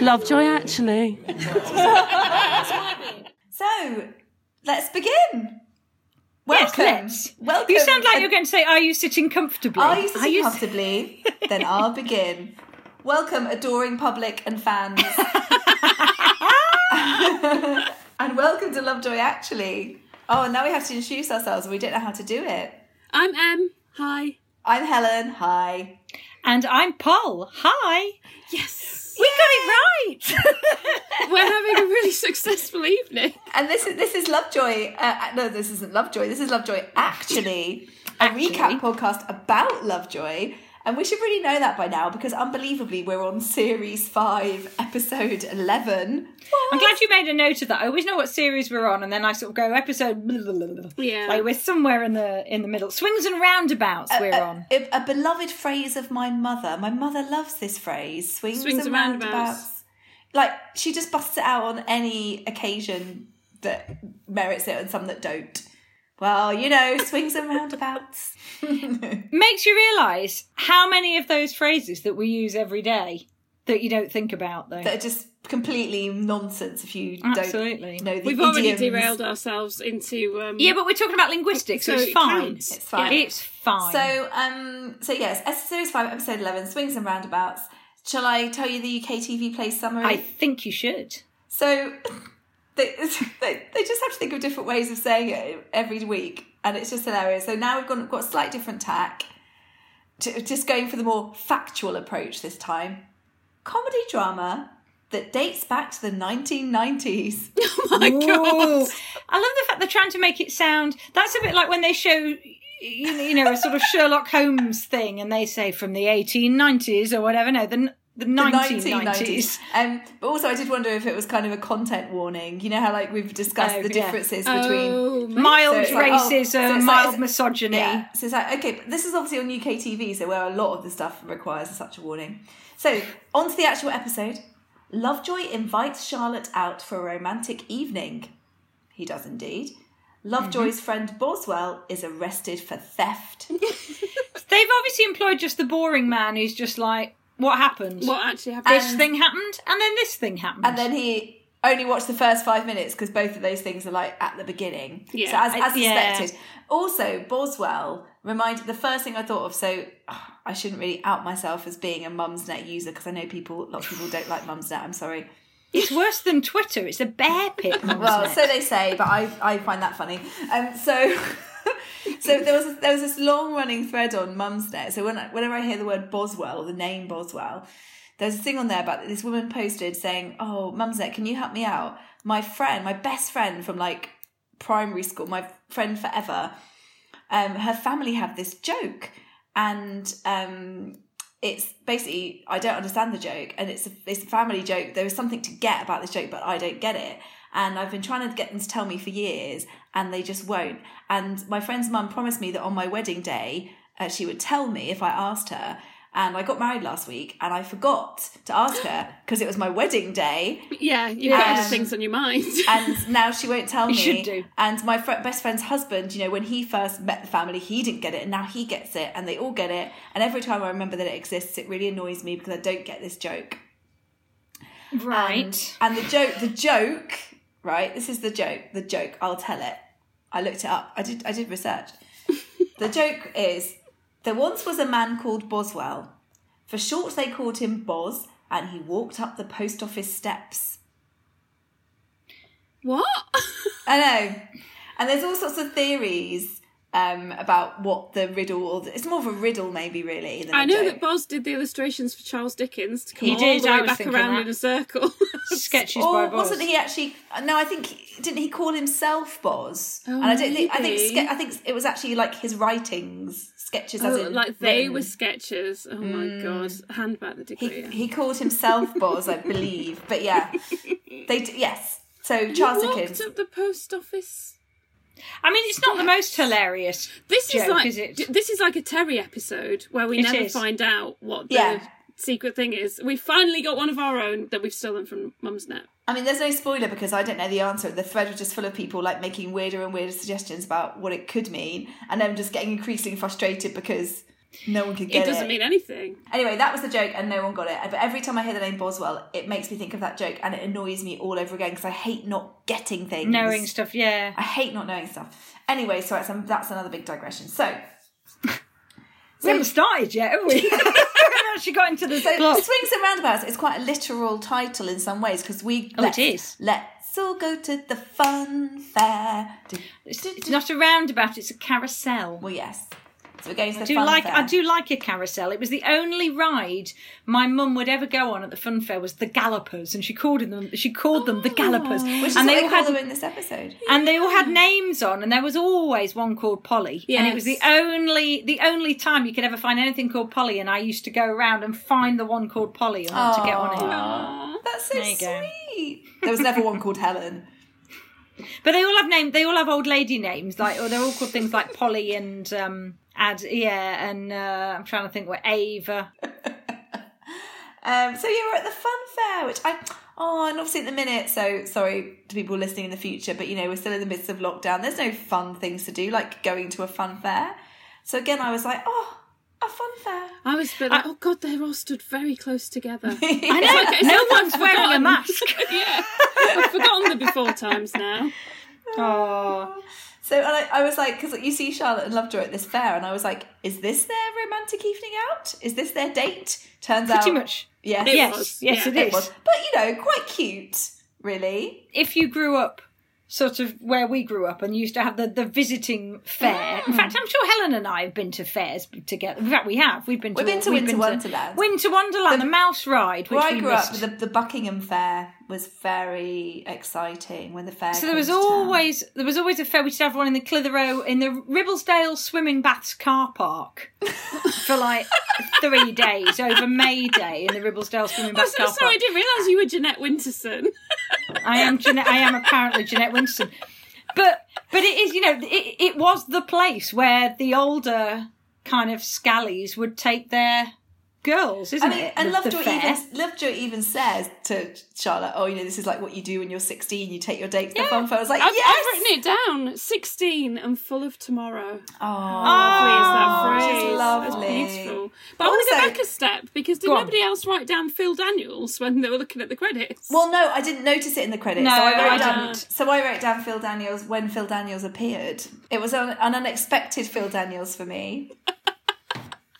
Lovejoy, actually. So, let's begin. Yes, Welcome. let's. Welcome. You sound like you're going to say, "Are you sitting comfortably?" Are you sitting s- comfortably? then I'll begin. Welcome, adoring public and fans. and welcome to Lovejoy, actually. Oh, and now we have to introduce ourselves and we don't know how to do it. I'm Em. Hi. I'm Helen. Hi. And I'm Paul. Hi. Yes. We got it right. We're having a really successful evening. And this is this is Lovejoy. Uh, no, this isn't Lovejoy. This is Lovejoy actually, a recap podcast about Lovejoy. And we should really know that by now because unbelievably we're on series five, episode eleven. I'm glad you made a note of that. I always know what series we're on, and then I sort of go episode. Blah, blah, blah, blah. Yeah. Like we're somewhere in the in the middle. Swings and roundabouts. we're a, on. A, a beloved phrase of my mother. My mother loves this phrase. Swings, Swings and and roundabouts. roundabouts. Like she just busts it out on any occasion that merits it and some that don't. Well, you know, swings and roundabouts. Makes you realise how many of those phrases that we use every day that you don't think about, though. that are just completely nonsense if you Absolutely. don't know the We've already derailed ourselves into. Um, yeah, but we're talking about linguistics, so, So it's it fine. counts. It's fine. It's fine. So, um, so yes, S- series five, episode eleven, swings and roundabouts. Shall I tell you the UK TV play summary? I think you should. So they, they they just have to think of different ways of saying it every week, and it's just hilarious. So now we've got, got a slight different tack, to, just going for the more factual approach this time. Comedy drama that dates back to the 1990s. Oh my god. I love the fact they're trying to make it sound. That's a bit like when they show, you know, you know, a sort of Sherlock Holmes thing, and they say from the 1890s or whatever. No, the the 1990s. Um, but also, I did wonder if it was kind of a content warning. You know how like we've discussed Oh, the yeah. differences between Oh, Mild So it's like, oh, racism, so it's like- mild misogyny. Yeah. So it's like, okay, but this is obviously on UK TV, so where a lot of the stuff requires such a warning. So, on to the actual episode. Lovejoy invites Charlotte out for a romantic evening. He does indeed. Lovejoy's friend Boswell is arrested for theft. They've obviously employed just the boring man who's just like, what happened? What actually happened? this thing happened, and then this thing happened. and then he only watched the first five minutes because both of those things are like at the beginning. Yeah. So as, as Yeah. suspected. Also, Boswell reminded the first thing I thought of. So I shouldn't really out myself as being a Mumsnet user because I know people, lots of people don't like Mumsnet. I'm sorry. it's worse than Twitter. It's a bear pit. Well, so they say, but I I find that funny. Um, so. So there was there was this long running thread on Mumsnet. So when I, whenever I hear the word Boswell, or the name Boswell, there's a thing on there about this woman posted saying, "Oh, Mumsnet, can you help me out? My friend, my best friend from like primary school, my friend forever, um, her family have this joke, and um, it's basically I don't understand the joke, and it's a, it's a family joke. There is something to get about this joke, but I don't get it. And I've been trying to get them to tell me for years, and they just won't. And my friend's mum promised me that on my wedding day, uh, she would tell me if I asked her. And I got married last week, and I forgot to ask her because it was my wedding day. yeah, you've got other Um, things on your mind. and now she won't tell me. should do. And my fr- best friend's husband, you know, when he first met the family, he didn't get it, and now he gets it, and they all get it. And every time I remember that it exists, it really annoys me because I don't get this joke. right. And, and the joke, the joke, right? This is the joke. The joke. I'll tell it. I looked it up. I did. I did research. the joke is there once was a man called Boswell. For short, they called him Boz, and he walked up the post office steps. what? I know. And there's all sorts of theories um, about what the riddle, or the, it's more of a riddle, maybe really. Than a I know joke. that Boz did the illustrations for Charles Dickens to come He all did, the way was back around that. in a circle. Sketches Or by Boz. wasn't he actually? No, I think didn't he call himself Boz? Oh, and I don't think I think ske- I think it was actually like his writings, sketches as Oh, in like they written. were sketches. Oh my god! Hand back the He, degree. he called himself Boz, I believe. But yeah, they d- yes. So Charles He walked Dickens. up the post office. I mean, it's not the most hilarious. This is like is it? this is like a Terry episode where we It never is. find out what the Yeah. secret thing is we finally got one of our own that we've stolen from Mumsnet. I mean, there's no spoiler because I don't know the answer. The thread was just full of people like making weirder and weirder suggestions about what it could mean, and then just getting increasingly frustrated because no one could get It it. doesn't mean anything. Anyway, that was the joke, and no one got it. But every time I hear the name Boswell, it makes me think of that joke, and it annoys me all over again because I hate not getting things. Knowing stuff, yeah. I hate not knowing stuff. Anyway, so that's, that's another big digression. So, We haven't started yet, have we? we haven't actually got into the so plot. Swings and Roundabouts is quite a literal title in some ways because we. Oh, it is. Let's all go to the fun fair. It's, it's not a roundabout; it's a carousel. Well, yes. So we're going to the I do fun like fair. I do like a carousel. It was the only ride my mum would ever go on at the fun fair was the gallopers, and she called them she called them the gallopers, Which and what they they all call had them in this episode. and they all had names on, and there was always one called Polly, and it was the only the only time you could ever find anything called Polly, and I used to go around and find the one called Polly and want to get on it. Aw. That's so There you go. sweet. There was never one called Helen. But they all have names. They all have old lady names, like or they're all called things like Polly and um, Ad, yeah, and uh, I'm trying to think what Ava. Um, so yeah, we're at the fun fair, which I oh, and obviously at the minute. So sorry to people listening in the future, but you know we're still in the midst of lockdown. There's no fun things to do like going to a fun fair. So again, I was like, oh, a fun fair. I was a bit like, oh god, they're all stood very close together. I know It's no like I've one's wearing a mask. yeah, I've forgotten the before times now. Oh, So and I, I was like, because you see Charlotte and Lovejoy at this fair, and I was like, is this their romantic evening out? Is this their date? Turns out, pretty much. yes, It Yes, was, yes, yeah. it it is. was. But you know, quite cute, really. If you grew up sort of where we grew up and used to have the, the visiting fair. Mm. In fact, I'm sure Helen and I have been to fairs together. In fact, we have. We've been to We've been to we've Winter Wonderland. Winter Wonderland, the, mouse ride, which Where I grew missed. up, the, the Buckingham Fair was very exciting when the fair. So there was to town. always there was always a fair. We used to have one in the Clitheroe in the Ribblesdale swimming baths car park for like three days over May Day in the Ribblesdale swimming I'm baths so car sorry, I didn't realise you were Jeanette Winterson. I am Jeanette, I am apparently Jeanette Winterson. but but it is you know it, it was the place where the older kind of scallies would take their girls, isn't I mean, it? and The- the Lovejoy even Lovejoy even says to Charlotte, "Oh, you know, this is like what you do when you're 16. You take your date to the fun fair." I was like, I've, "Yes." I've written it down. 16 and full of tomorrow. Oh, Lovely is that Oh, phrase. which is lovely. That's beautiful. But I want to go back a step because did Go on. nobody else write down Phil Daniels when they were looking at the credits? Well, no, I didn't notice it in the credits. No, so I wrote I down. didn't. So I wrote down Phil Daniels when Phil Daniels appeared. It was an, an unexpected Phil Daniels for me.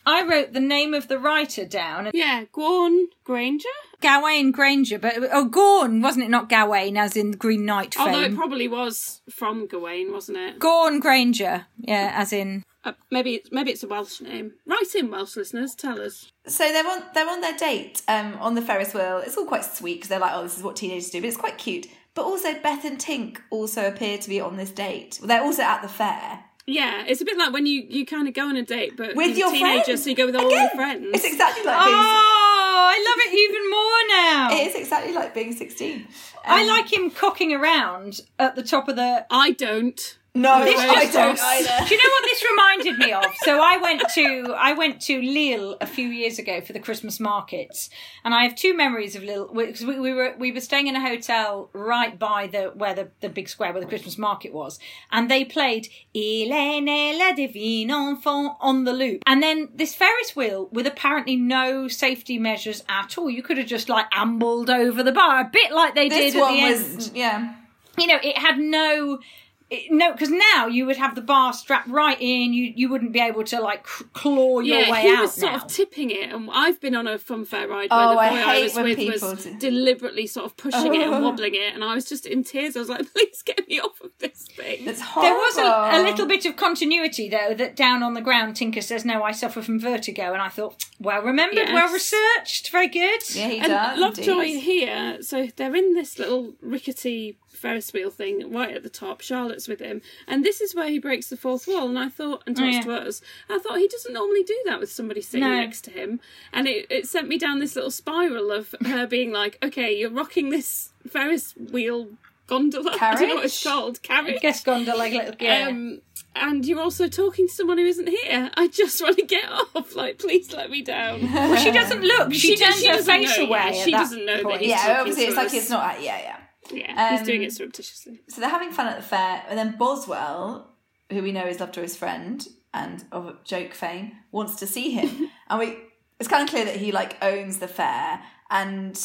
I wrote the name of the writer down. yeah, Gwaun Grainger. Gawain Grainger, but oh, Gorn wasn't it? Not Gawain, as in Green Knight fame. Although it probably was from Gawain, wasn't it? Gorn Grainger, yeah, as in Uh, maybe it's maybe it's a Welsh name. Write in, Welsh listeners. Tell us. So they're on they're on their date um, on the Ferris wheel. It's all quite sweet because they're like, "Oh, this is what teenagers do," but it's quite cute. But also, Beth and Tink also appear to be on this date. They're also at the fair Yeah, it's a bit like when you, you kind of go on a date, but with your a teenager, friends. so you go with all Again, your friends. It's exactly like being. Oh, I love it even more now. It is exactly like being sixteen. I Um, like him cocking around at the top of the. I don't. No, This I is don't either. Do you know what this reminded me of? So I went to I went to Lille a few years ago for the Christmas markets, and I have two memories of Lille because we, we were we were staying in a hotel right by the where the, the big square where the Christmas market was, and they played Il est né le divin enfant on the loop, and then this Ferris wheel with apparently no safety measures at all. You could have just like ambled over the bar, a bit like they This did at one the was end yeah. you know, it had no. It, no, because now you would have the bar strapped right in. You you wouldn't be able to like claw your Yeah, way he out was sort now. of tipping it, and I've been on a funfair ride Oh, where the boy I, hate was with was do- deliberately sort of pushing it Oh. and wobbling it, and I was just in tears. I was like, "Please get me off of this thing." It's there was a, a little bit of continuity though. That down on the ground, Tinker says, "No, I suffer from vertigo," and I thought, well remembered, Yes. well researched, very good. Yeah, he and does. Lovejoy indeed. here, so they're in this little rickety Ferris wheel thing right at the top. Charlotte's with him, and this is where he breaks the fourth wall. And I thought, and talks Oh, yeah. to us, I thought he doesn't normally do that with somebody sitting No. next to him, and it, it sent me down this little spiral of her being like, "Okay, you're rocking this Ferris wheel gondola. I don't know what it's called. Carriage. Guess gondola, like little yeah. Um, and you're also talking to someone who isn't here. I just want to get off. Like, please let me down. well, she doesn't look. She, She- turns she her doesn't face away. she that doesn't know he's- Yeah, obviously it's like it's not. Yeah, yeah. Yeah, he's doing Um, it surreptitiously. So they're having fun at the fair, and then Boswell, who we know is Lovejoy's friend and of joke fame, wants to see him, and we. It's kind of clear that he like owns the fair, and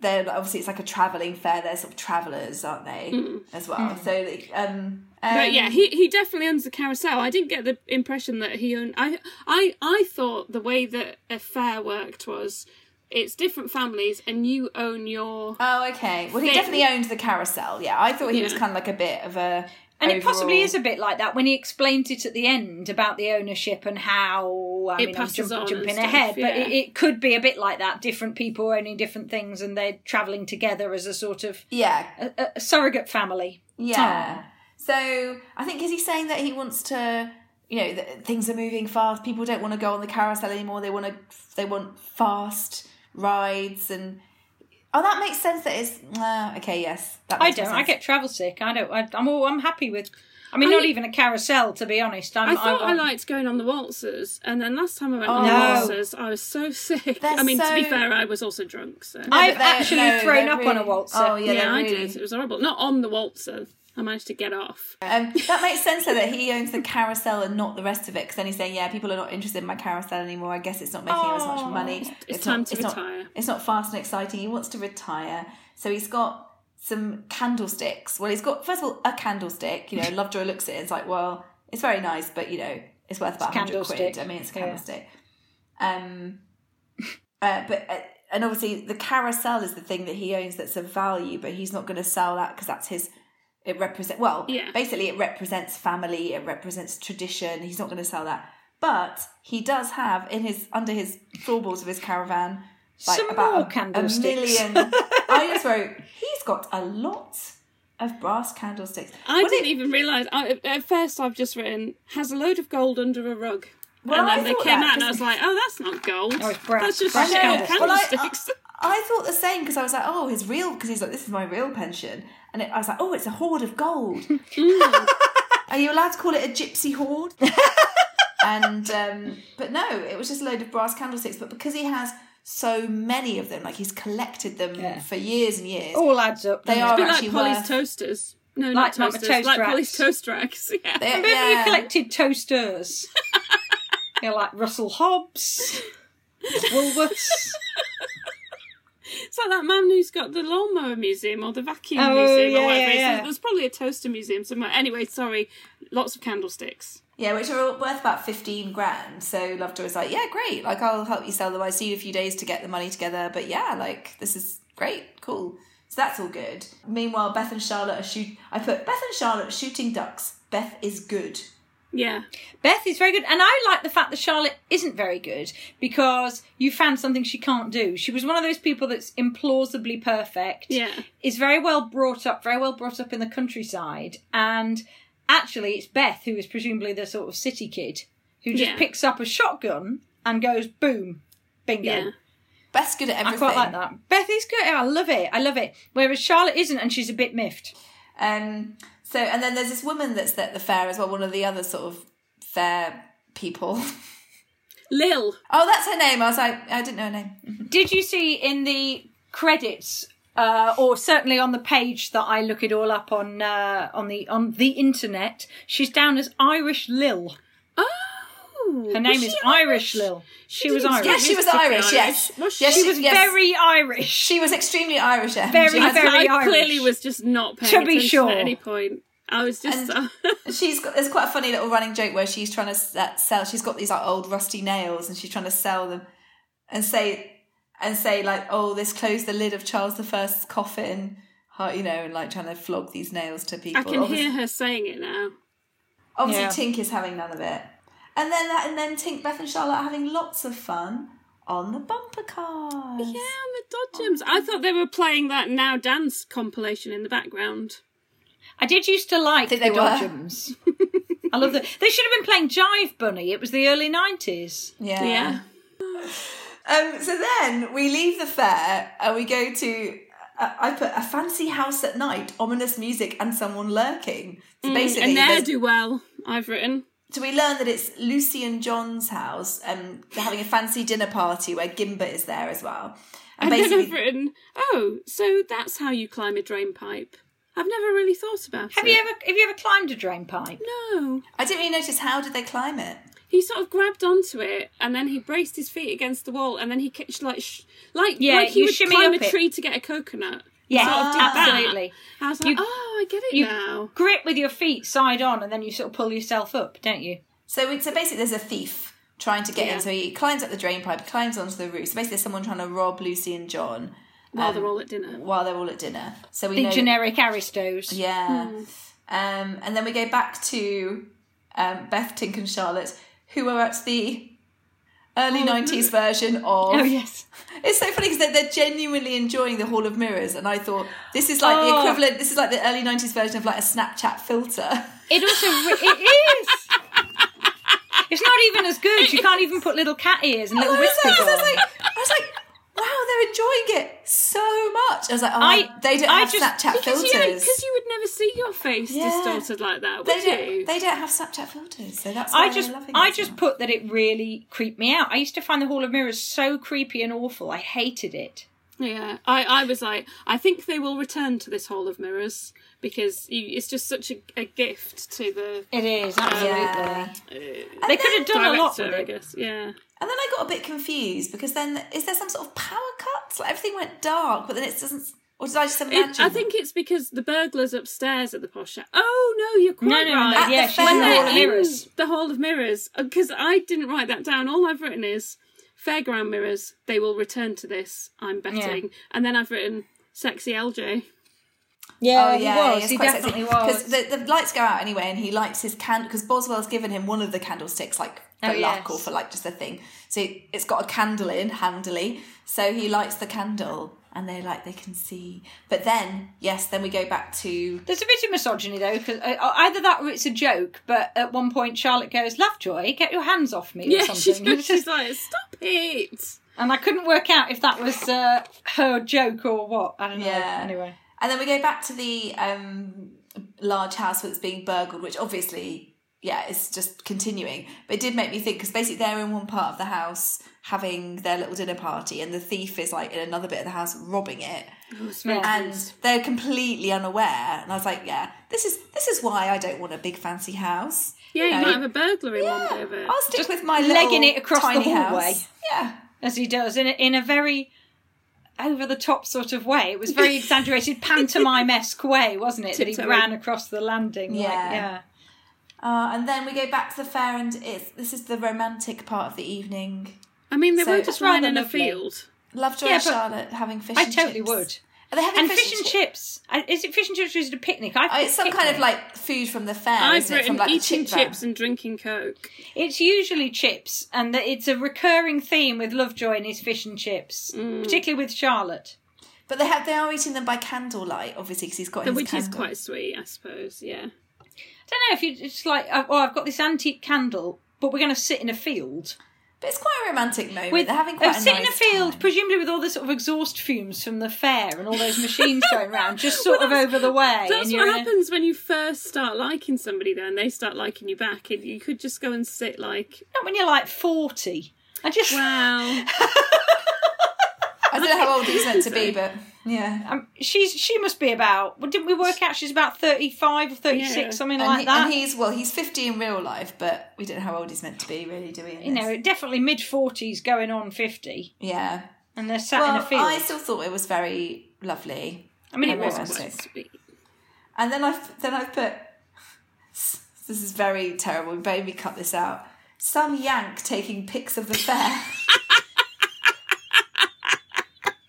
they're obviously it's like a traveling fair. They're sort of travellers, aren't they? As well. So like, um, Mm. But um, yeah, he, he definitely owns the carousel. I didn't get the impression that he owned. I I I thought the way that a fair worked was, it's different families and you own your. Oh, okay. Well, he Thing. definitely owned the carousel. Yeah, I thought he was Yeah. kind of like a bit of a. And it possibly overall- is a bit like that when he explains it at the end about the ownership and how I It mean I'm passes jump, on jumping and stuff, ahead, but yeah. it, it could be a bit like that. Different people owning different things, and they're travelling together as a sort of Yeah, a, a surrogate family. Yeah. So I think is he saying that he wants to, you know, that things are moving fast. People don't want to go on the carousel anymore. They want to, they want fast rides and. Oh, that makes sense. That is uh, okay. Yes, that I makes more don't. I get travel sick. I don't. I, I'm all. I'm happy with. I mean, not even a carousel, to be honest. I'm, I thought I, I'm- liked going on the waltzers, and then last time I went on Oh. the waltzers, I was so sick. They're I mean, to be fair, I was also drunk. So I've actually no, thrown they're up on a waltzer. Oh yeah, yeah, they're I really- did. It was horrible. Not on the waltzer. I managed to get off. Um, that makes sense though that he owns the carousel and not the rest of it. Because then he's saying, yeah, people are not interested in my carousel anymore. I guess it's not making him as much Oh. money. It's time not, to it's not- retire. it's not fast and exciting. He wants to retire. So he's got some candlesticks. Well, he's got first of all a candlestick. You know, Lovejoy looks at it. and It's like, well, it's very nice, but you know, it's worth about a hundred quid. I mean, it's a Yeah. candlestick. Um, uh, but uh, and obviously the carousel is the thing that he owns that's of value, but he's not going to sell that because that's his. It represent well, Yeah. basically it represents family. It represents tradition. He's not going to sell that, but he does have in his under his floorboards of his caravan like Some about more a, a million. I just wrote he's got a lot of brass candlesticks. I When didn't it- even realise. I- At first, I've just written has a load of gold under a rug. Well, and I then they came that, out, and i was like, "Oh, that's not gold. Oh, it's brass- that's just brass shit candlesticks. Well, I- candlesticks." I thought the same because I was like, oh, his real because he's like, this is my real pension, and it, I was like, oh, it's a hoard of gold. Are you allowed to call it a gypsy hoard? and um, but no, it was just a load of brass candlesticks. But because he has so many of them, like he's collected them Yeah. for years and years. all adds up. They are it? A bit actually like Polly's worth- toasters. No, Like- not like the toasters. toast like racks. Polly's toast racks. Yeah. They- Remember yeah. you collected toasters? You're like Russell Hobbs, Woolworths. It's like that man who's got the lawnmower museum or the vacuum Oh, museum yeah, or whatever. yeah, yeah. There's, probably a toaster museum somewhere. Anyway, sorry. Lots of candlesticks. Yeah, which are all worth about 15 grand. So Lovejoy was like, yeah, great. Like, I'll help you sell them. I see you a few days to get the money together. But yeah, like, this is great. Cool. So that's all good. Meanwhile, Beth and Charlotte are shoot. I put Beth and Charlotte shooting ducks. Beth is good. Yeah. Beth is very good, and I like the fact that Charlotte isn't very good because you found something she can't do. She was one of those people that's implausibly perfect. Yeah. is very well brought up, very well brought up in the countryside, and actually, it's Beth who is presumably the sort of city kid who just Yeah. picks up a shotgun and goes boom, bingo. Yeah. Beth's good at everything. I everything. quite like that. Beth is good. I love it. I love it. Whereas Charlotte isn't, and she's a bit miffed. Um, so, and then there's this woman that's at the fair as well, one of the other sort of fair people. Lil. oh, that's her name. I was like, I didn't know her name. Did you see in the credits, uh, or certainly on the page that I look it all up on uh, on the on the internet? She's down as Irish Lil. Oh. Her name is she Irish Lil. She, was Irish. Yes, she was particularly Irish, yes. Was she? Yes, She was yes. very Irish. She was extremely Irish. Em. Very, She had- very- I Irish. clearly was just not paying To be attention sure. at any point. I was just. And- She's got there's quite a funny little running joke where she's trying to sell. She's got these like old rusty nails, and she's trying to sell them, and say and say like, "Oh, this closed the lid of Charles I's coffin," uh, you know, and like trying to flog these nails to people. I can obviously, hear her saying it now. obviously Yeah. Tink is having none of it, and then that, and then Tink, Beth, and Charlotte are having lots of fun on the bumper cars. Yeah, and the Dodgems. I thought they were playing that Now Dance compilation in the background. I did used to like the. Dodgems. I love that. They should have been playing Jive Bunny. It was the early nineties. Yeah. Yeah. Um, so then we leave the fair and we go to uh, I put a fancy house at night, ominous music, and someone lurking. So basically, and ne'er there's- do well. I've written. So we learn that it's Lucy and John's house, and they're having a fancy dinner party where Gimbert is there as well. And, And then basically, I've written, oh, so that's how you climb a drain pipe. I've never really thought about Have it. you ever have you ever climbed a drain pipe? No. I didn't really notice how did they climb it. He sort of grabbed onto it, and then he braced his feet against the wall, and then he ki- like sh- like Yeah, like he you would climb a it. tree to get a coconut. Yeah, Sort of did that. absolutely. I was like, You- oh, I get it You now. grip with your feet side on, and then you sort of pull yourself up, don't you? So, we, so basically, there's a thief trying to get Yeah. in. So he climbs up the drain pipe, climbs onto the roof. So basically, there's someone trying to rob Lucy and John While they're all at dinner. while they're all at dinner. So we The know, generic aristos. yeah. Um, and then we go back to um, Beth, Tink, and Charlotte, who are at the early Hall 90s version of. Oh yes. It's so funny because they're, they're genuinely enjoying the Hall of Mirrors, and I thought this is like the Oh. equivalent. This is like the early '90s version of like a Snapchat filter. It also it is. It's not even as good. You can't even put little cat ears and little whiskers I was like, I was like, they're enjoying it so much. I was like, oh, I- they don't I have just- Snapchat Because filters. because you would never see your face Yeah. distorted like that, would they you? don't. They don't have Snapchat filters, so that's why I just loving I it so just much. put that it really creeped me out. I used to find the Hall of Mirrors so creepy and awful. I hated it. Yeah, I, I was like, I think they will return to this Hall of Mirrors because you, it's just such a, a gift to the It is absolutely. Yeah. uh, They could have done a lot director, with I guess. Yeah. And then I got a bit confused because then is there some sort of power cut? Like everything went dark, but then it doesn't. Or did I just imagine? It, I think it's because the burglars upstairs at the posh shack. Oh no, you're quite No, no, no, right. At yeah, the she's in the fair. Hall of in Mirrors. the Hall of Mirrors, uh, because I didn't write that down. All I've written is fairground mirrors. They will return to this. I'm betting, and then I've written sexy LJ. Yeah, Oh yeah, he was. it's He definitely Because was. the, the lights go out anyway, and he lights his candle. Because Boswell's given him one of the candlesticks, like for Oh, luck yes. or for like just a thing. So it's got a candle in handily. So he lights the candle, and they like they can see. But then, yes, then we go back to There's a bit of misogyny though, because uh, either that or it's a joke. But at one point, Charlotte goes, "Lovejoy, get your hands off me," Yeah, she's, something. She's like, stop it. and I couldn't work out if that was uh, her joke or what. I don't know. Yeah. Anyway, And then we go back to the um, large house that's being burgled, which obviously, yeah, it's just continuing. But it did make me think because basically they're in one part of the house having their little dinner party, and the thief is like in another bit of the house robbing it, Oh, Yeah. and they're completely unaware. And I was like, yeah, this is this is why I don't want a big fancy house. yeah, you know, might have a burglar in one bit of it. I'll stick Just with my legging it across the hallway. House. Yeah. as he does in a, in a very over the top sort of way. It was very exaggerated pantomime esque way, wasn't it? That he ran across the landing. like, Yeah. Uh, and then we go back to the fair, and it's this is the romantic part of the evening. I mean, they So- were just lying in a lovely. field. Lovejoy Yeah, and Charlotte having fish. I and totally chips. would. Are they having And fish, fish and chips. Uh, Is it fish and chips or is it a picnic? I Oh, it's some kind of like food from the fair, I've written From like eating chip van. chips and drinking coke. It's usually chips, and that it's a recurring theme with Lovejoy and his fish and chips, Mm. particularly with Charlotte. But they have they are eating them by candlelight, obviously, because he's got his Which is quite sweet, I suppose, yeah. I don't know if you it's like, uh, oh, I've got this antique candle, but we're going to sit in a field. But it's quite a romantic moment. With, They're having quite a sit nice in a field, time. presumably with all the sort of exhaust fumes from the fair and all those machines going round, just sort of over the way. That's what in a- happens when you first start liking somebody, though, and they start liking you back. And you could just go and sit like, Not when you're like 40. I just. wow. I don't know how old he's meant to be, but yeah. Um, she's she must be about. Well, didn't we work out she's about thirty five or thirty six, Yeah. something And, like he- that? and he's well, he's fifty in real life, but we don't know how old he's meant to be, really, do we? you know, definitely mid forties, going on fifty, yeah. and they're sat in a field. I still thought it was very lovely. I mean, it was. And then I then I put this is very terrible. We maybe cut this out. Some yank taking pics of the fair.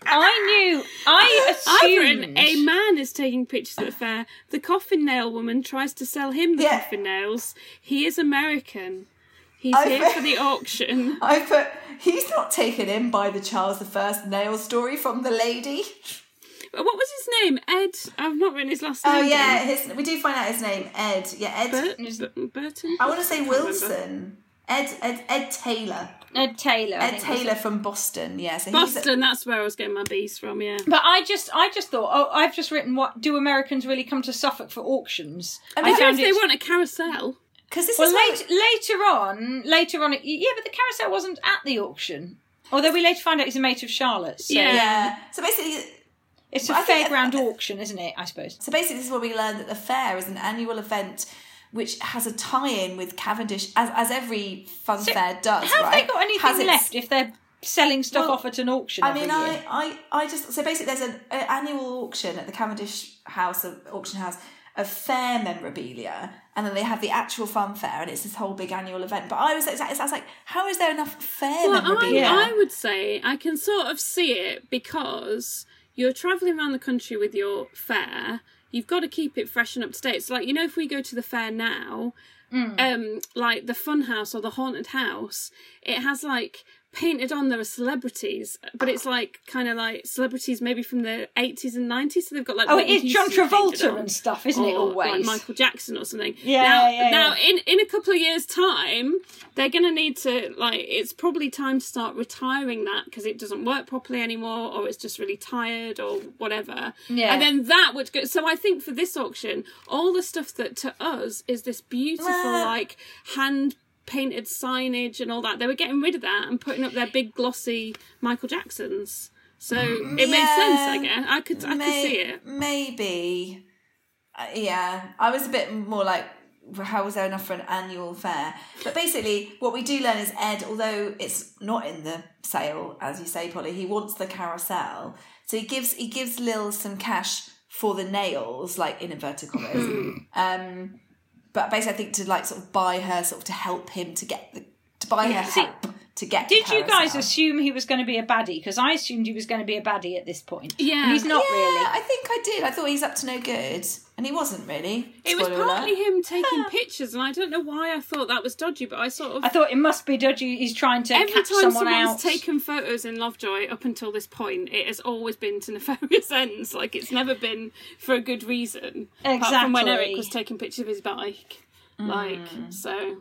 I knew. I assumed. a man is taking pictures at the fair. The coffin nail woman tries to sell him the Yeah. coffin nails. He is American. He's I've here read- for the auction. I put he's not taken in by the Charles I nail story from the lady. What was his name? Ed. I've not written his last oh, name. Oh yeah, his, we do find out his name, Ed. Yeah, Ed. Bert, Burton. I want to say can't remember. Wilson. Ed Ed Ed Taylor. Ed Taylor. I Ed think was Taylor from Boston. Yeah, so he's Boston, that's where I was getting my bees from, yeah. But I just, I just thought, oh, I've just written, what do Americans really come to Suffolk for auctions? I I mean, don't know if they want a carousel. because this Well, is why- later, later on, later on, yeah, but the carousel wasn't at the auction. Although we later find out he's a mate of Charlotte's. So Yeah. yeah. So basically, It's a Well, I think- fairground uh, uh, auction, isn't it? I suppose. So basically, this is where we learn that the fair is an annual event which has a tie-in with Cavendish, as, as every fun So fair does. Have right? they got anything Has left if they're selling stuff Well, off at an auction? I mean? I, I, I just so basically there's an, an annual auction at the Cavendish House of auction house of fair memorabilia, and then they have the actual fun fair, and it's this whole big annual event. But I was, I was like, how is there enough fair Well, I. I would say I can sort of see it because you're travelling around the country with your fair. You've got to keep it fresh and up to date. So, like, you know, if we go to the fair now, um, like the fun house or the haunted house, it has like painted on there are celebrities, but it's like kind of like celebrities maybe from the 80s and 90s. So they've got like Oh, it is John Travolta on. and stuff, isn't it? Always. like Michael Jackson or something. Yeah, Now, yeah, now yeah. in in a couple of years' time, they're going to need to like. It's probably time to start retiring that because it doesn't work properly anymore, or it's just really tired, or whatever. Yeah. And then that would go. So I think for this auction, all the stuff that to us is this beautiful Well- like hand painted signage and all that. They were getting rid of that and putting up their big glossy Michael Jacksons. So it made sense, I guess. I could I could see it. Maybe. Uh, yeah, I was a bit more like, how was there enough for an annual fair? But basically, what we do learn is Ed, although it's not in the sale, as you say, Polly, he wants the carousel. So he gives he gives Lil some cash for the nails, like in inverted commas. um, but basically, I think to like sort of buy her, sort of to help him to get the to buy her See, help to get. Did you guys carousel. assume he was going to be a baddie? Because I assumed he was going to be a baddie at this point. Yeah. And he's not yeah, really. I think I did. I thought he's up to no good, and he wasn't really. It was partly alert. him taking ah. pictures, and I don't know why I thought that was dodgy, but I sort of I thought it must be dodgy. He's trying to every catch time someone someone's out. taken photos in Lovejoy up until this point, it has always been to nefarious ends. Like it's never been for a good reason. Apart from when Eric was taking pictures of his bike. Like mm. so.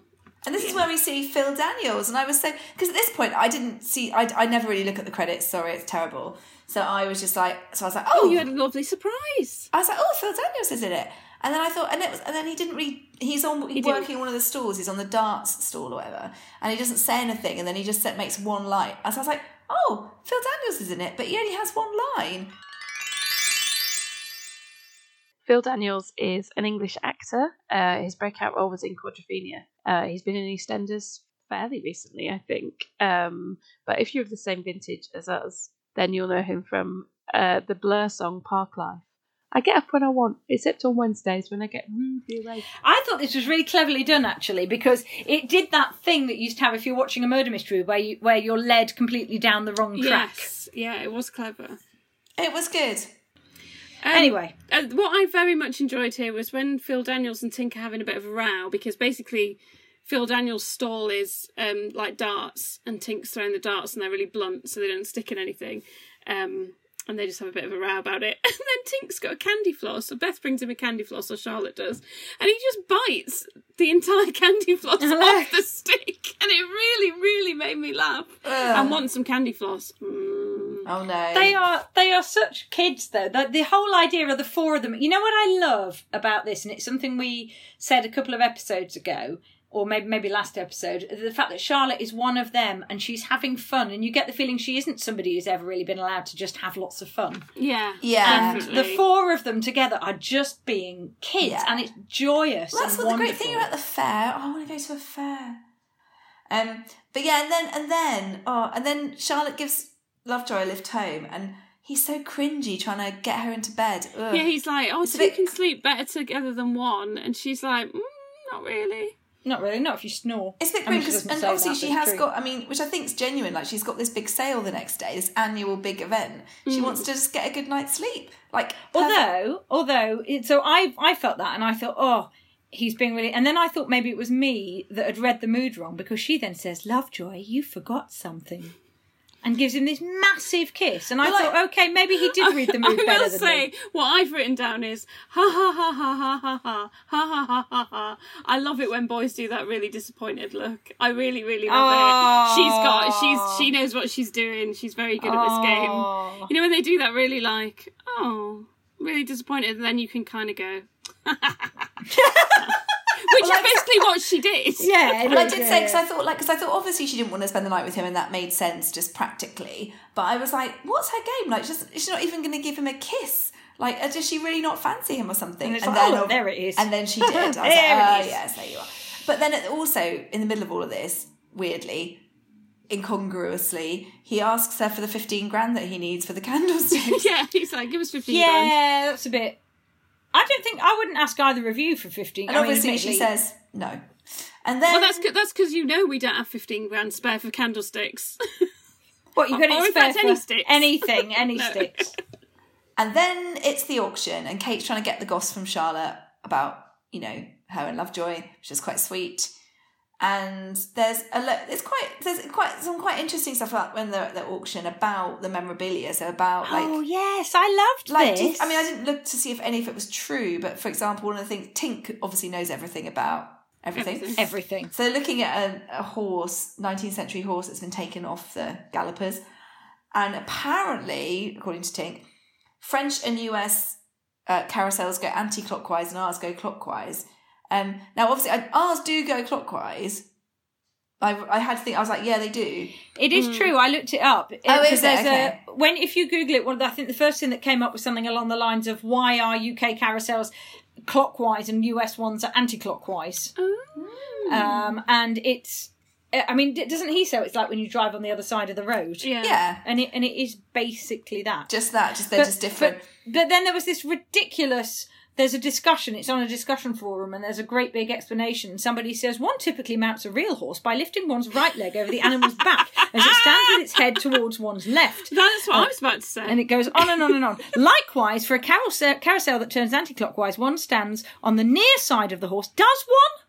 And this is where we see Phil Daniels, and I was so because at this point I didn't see. I, I never really look at the credits. Sorry, it's terrible. So I was just like, so I was like, oh, Oh, you had a lovely surprise. I was like, oh, Phil Daniels is in it. And then I thought, and it was, and then he didn't really. He's on. He's didn't. working in one of the stalls. He's on the darts stall or whatever, and he doesn't say anything. And then he just set, makes one line. And so I was like, oh, Phil Daniels is in it, but he only has one line. Phil Daniels is an English actor. Uh, his breakout role was in Quadrophenia. Uh, he's been in EastEnders fairly recently, I think. Um, but if you're of the same vintage as us, then you'll know him from uh, the Blur song Parklife. I get up when I want, except on Wednesdays when I get rudely late. I thought this was really cleverly done, actually, because it did that thing that you used to have if you're watching a murder mystery, where you where you're led completely down the wrong track. Yes, yeah, it was clever. It was good. Um, Anyway, uh, what I very much enjoyed here was when Phil Daniels and Tinker having a bit of a row because basically Phil Daniels' stall is um, like darts and Tink's throwing the darts and they're really blunt so they don't stick in anything. Um, and they just have a bit of a row about it. And then Tink's got a candy floss. So Beth brings him a candy floss, or Charlotte does. And he just bites the entire candy floss off the stick. And it really, really made me laugh. And want some candy floss. Mm. Oh no, they are they are such kids though. The, the whole idea of the four of them. You know what I love about this, and it's something we said a couple of episodes ago, or maybe maybe last episode. The fact that Charlotte is one of them, and she's having fun, and you get the feeling she isn't somebody who's ever really been allowed to just have lots of fun. Yeah. Yeah. And Definitely. the four of them together are just being kids, Yeah. and it's joyous. Well, that's and what the great wonderful. thing about the fair. Oh, I want to go to a fair. Um, but yeah, and then and then oh, and then Charlotte gives Lovejoy a lift home, and he's so cringy trying to get her into bed. Ugh. Yeah, he's like, oh, It's a two bit- can sleep better together than one. And she's like, mm, not really. Not really, not if you snore. It's a bit grim because, and obviously that, she has true. got. I mean, which I think is genuine. Like she's got this big sale the next day, this annual big event. She wants to just get a good night's sleep. Like. Although, although, it, so I I felt that, and I thought, oh, he's being really. And then I thought maybe it was me that had read the mood wrong because she then says, "Lovejoy, you forgot something," and gives him this massive kiss. And I Well, thought, okay, maybe he did read the mood I better will than say me. what I've written down is ha ha ha ha ha ha ha ha ha ha ha ha. I love it when boys do that really disappointed look. I really really love Oh. it. She's got she's she knows what she's doing. She's very good at this Oh. game. You know when they do that really like oh really disappointed, and then you can kind of go. Which is basically what she did. Yeah, it Well, I did yeah, say because yeah. I thought like because I thought obviously she didn't want to spend the night with him, and that made sense just practically. But I was like, what's her game? Like, she's, she's not even going to give him a kiss. Like, uh, does she really not fancy him or something? And it's like, oh, look, there it is. And then she did. I was like, There it oh is. yes, there you are. But then also in the middle of all of this, weirdly, incongruously, he asks her for the fifteen grand that he needs for the candlesticks. Yeah, he's like, give us fifteen grand. Yeah, that's a bit. I don't think I wouldn't ask either of you for fifteen. and I mean, obviously she says no. And then Well, that's good. That's because you know we don't have fifteen grand spare for candlesticks. "What you got or it in spare fact, any sticks." anything, any No. sticks." And then it's the auction, and Kate's trying to get the goss from Charlotte about, you know, her and Lovejoy, which is quite sweet. And there's a lo- there's quite there's quite some quite interesting stuff about when they're at the auction about the memorabilia. So about like oh yes, I loved like this. I mean I didn't look to see if any of it was true, but for example, one of the things Tink obviously knows everything about everything. Everything. everything. So looking at a, a horse, 19th century horse that's been taken off the gallopers, and apparently, according to Tink, French and US uh, carousels go anti-clockwise and ours go clockwise. Um, now, obviously, I, ours do go clockwise. I, I had to think. I was like, yeah, they do. It is true. I looked it up. Oh, Uh, 'cause is it? there's Okay. A, when if you Google it, well, I think the first thing that came up was something along the lines of why are UK carousels clockwise and US ones are anti-clockwise? Oh. Um, and it's, I mean, doesn't he say it's like when you drive on the other side of the road? Yeah. Yeah, And it and it is basically that. just that. Just they're just different. But, but then there was this ridiculous. There's a discussion. It's on a discussion forum, and there's a great big explanation. Somebody says one typically mounts a real horse by lifting one's right leg over the animal's back as it stands with its head towards one's left. That's what I was about to say. And it goes on and on and on. Likewise, for a carousel, carousel that turns anti-clockwise, one stands on the near side of the horse. Does one?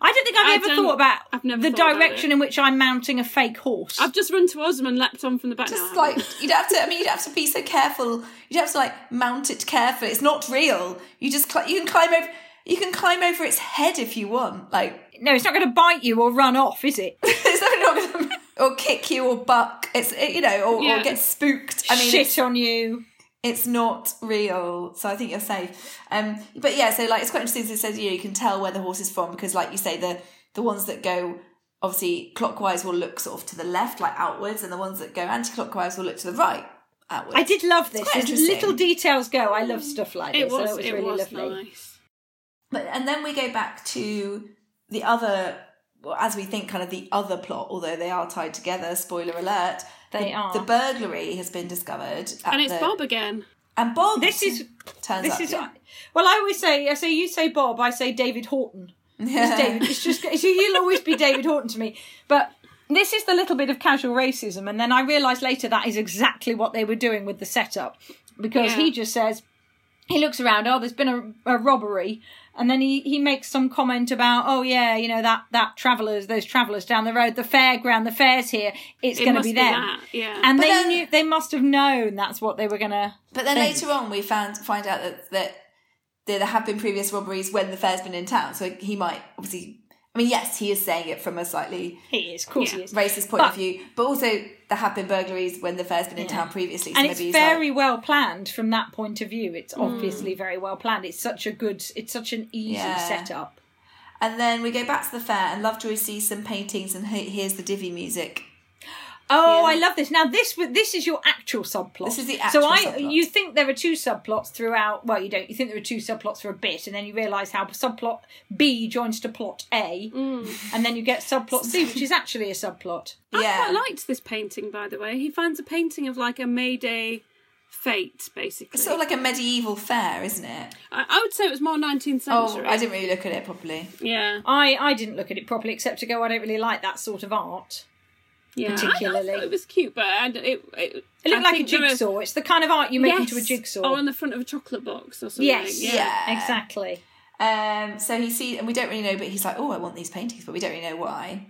I don't think I've I ever thought about I've never the thought about direction it. in which I'm mounting a fake horse. I've just run towards them and leapt on from the back. just No, I like you'd have to. I mean, you'd have to be so careful. You'd have to like mount it carefully. It's not real. You just cli- you can climb over. You can climb over its head if you want. Like no, it's not going to bite you or run off, is it? it's not going to or kick you or buck. It's you know or, or get spooked. I mean, Shit on you. It's not real. So I think you're safe. Um, but yeah, so like it's quite interesting. It says you know you can tell where the horse is from because like you say the the ones that go obviously clockwise will look sort of to the left like outwards, and the ones that go anti-clockwise will look to the right outwards. I did love this. As little details go, I love stuff like this. It so was. it was It really was lovely. nice. But and then we go back to the other, well, as we think, kind of the other plot. Although they are tied together. Spoiler alert: They the, are. The burglary has been discovered, And it's the- Bob again. And Bob. This is turns this up. is yeah. well. I always say, I say you say Bob, I say David Horton. Yeah. It's David. It's just so you'll always be David Horton to me. But this is the little bit of casual racism, and then I realised later that is exactly what they were doing with the setup, because Yeah. he just says he looks around. Oh, there's been a, a robbery. And then he, he makes some comment about, oh yeah, you know that that travellers, those travellers down the road, the fairground, the fair's here. It's It going to be be them. that, yeah. And But they then- knew they must have known that's what they were going to. But then Thanks. later on, we found find out that that there have been previous robberies when the fair's been in town. So he might obviously. I mean, yes, he is saying it from a slightly He is, of course Yeah. he is. racist point But- of view, but also there have been burglaries when the fair's been in Yeah. town previously. So and it's very like, well planned from that point of view. It's hmm. obviously very well planned. It's such a good, it's such an easy Yeah. setup. and then we go back to the fair, and Lovejoy sees some paintings and he- hears the divvy music. Oh, Yeah. I love this. Now this this is your actual subplot. This is the so actual I subplot. you think there are two subplots throughout. Well, you don't. You think there are two subplots for a bit, and then you realise how subplot B joins to plot A, mm. and then you get subplot C, which is actually a subplot. I yeah, quite liked this painting, by the way. He finds a painting of like a May Day fête, basically. it's sort of like a medieval fair, isn't it? I, I would say it was more 19th century. Oh, century. I didn't really look at it properly. Yeah, I I didn't look at it properly, except to go. I don't really like that sort of art. Yeah. Particularly. I, thought it was cute, but I, it, it, It I looked like a think there were- jigsaw. It's the kind of art you make yes, into a jigsaw. or on the front of a chocolate box or something. yes, yeah. Yeah. exactly. Um, so he sees, and we don't really know, but he's like, "Oh, I want these paintings," but we don't really know why.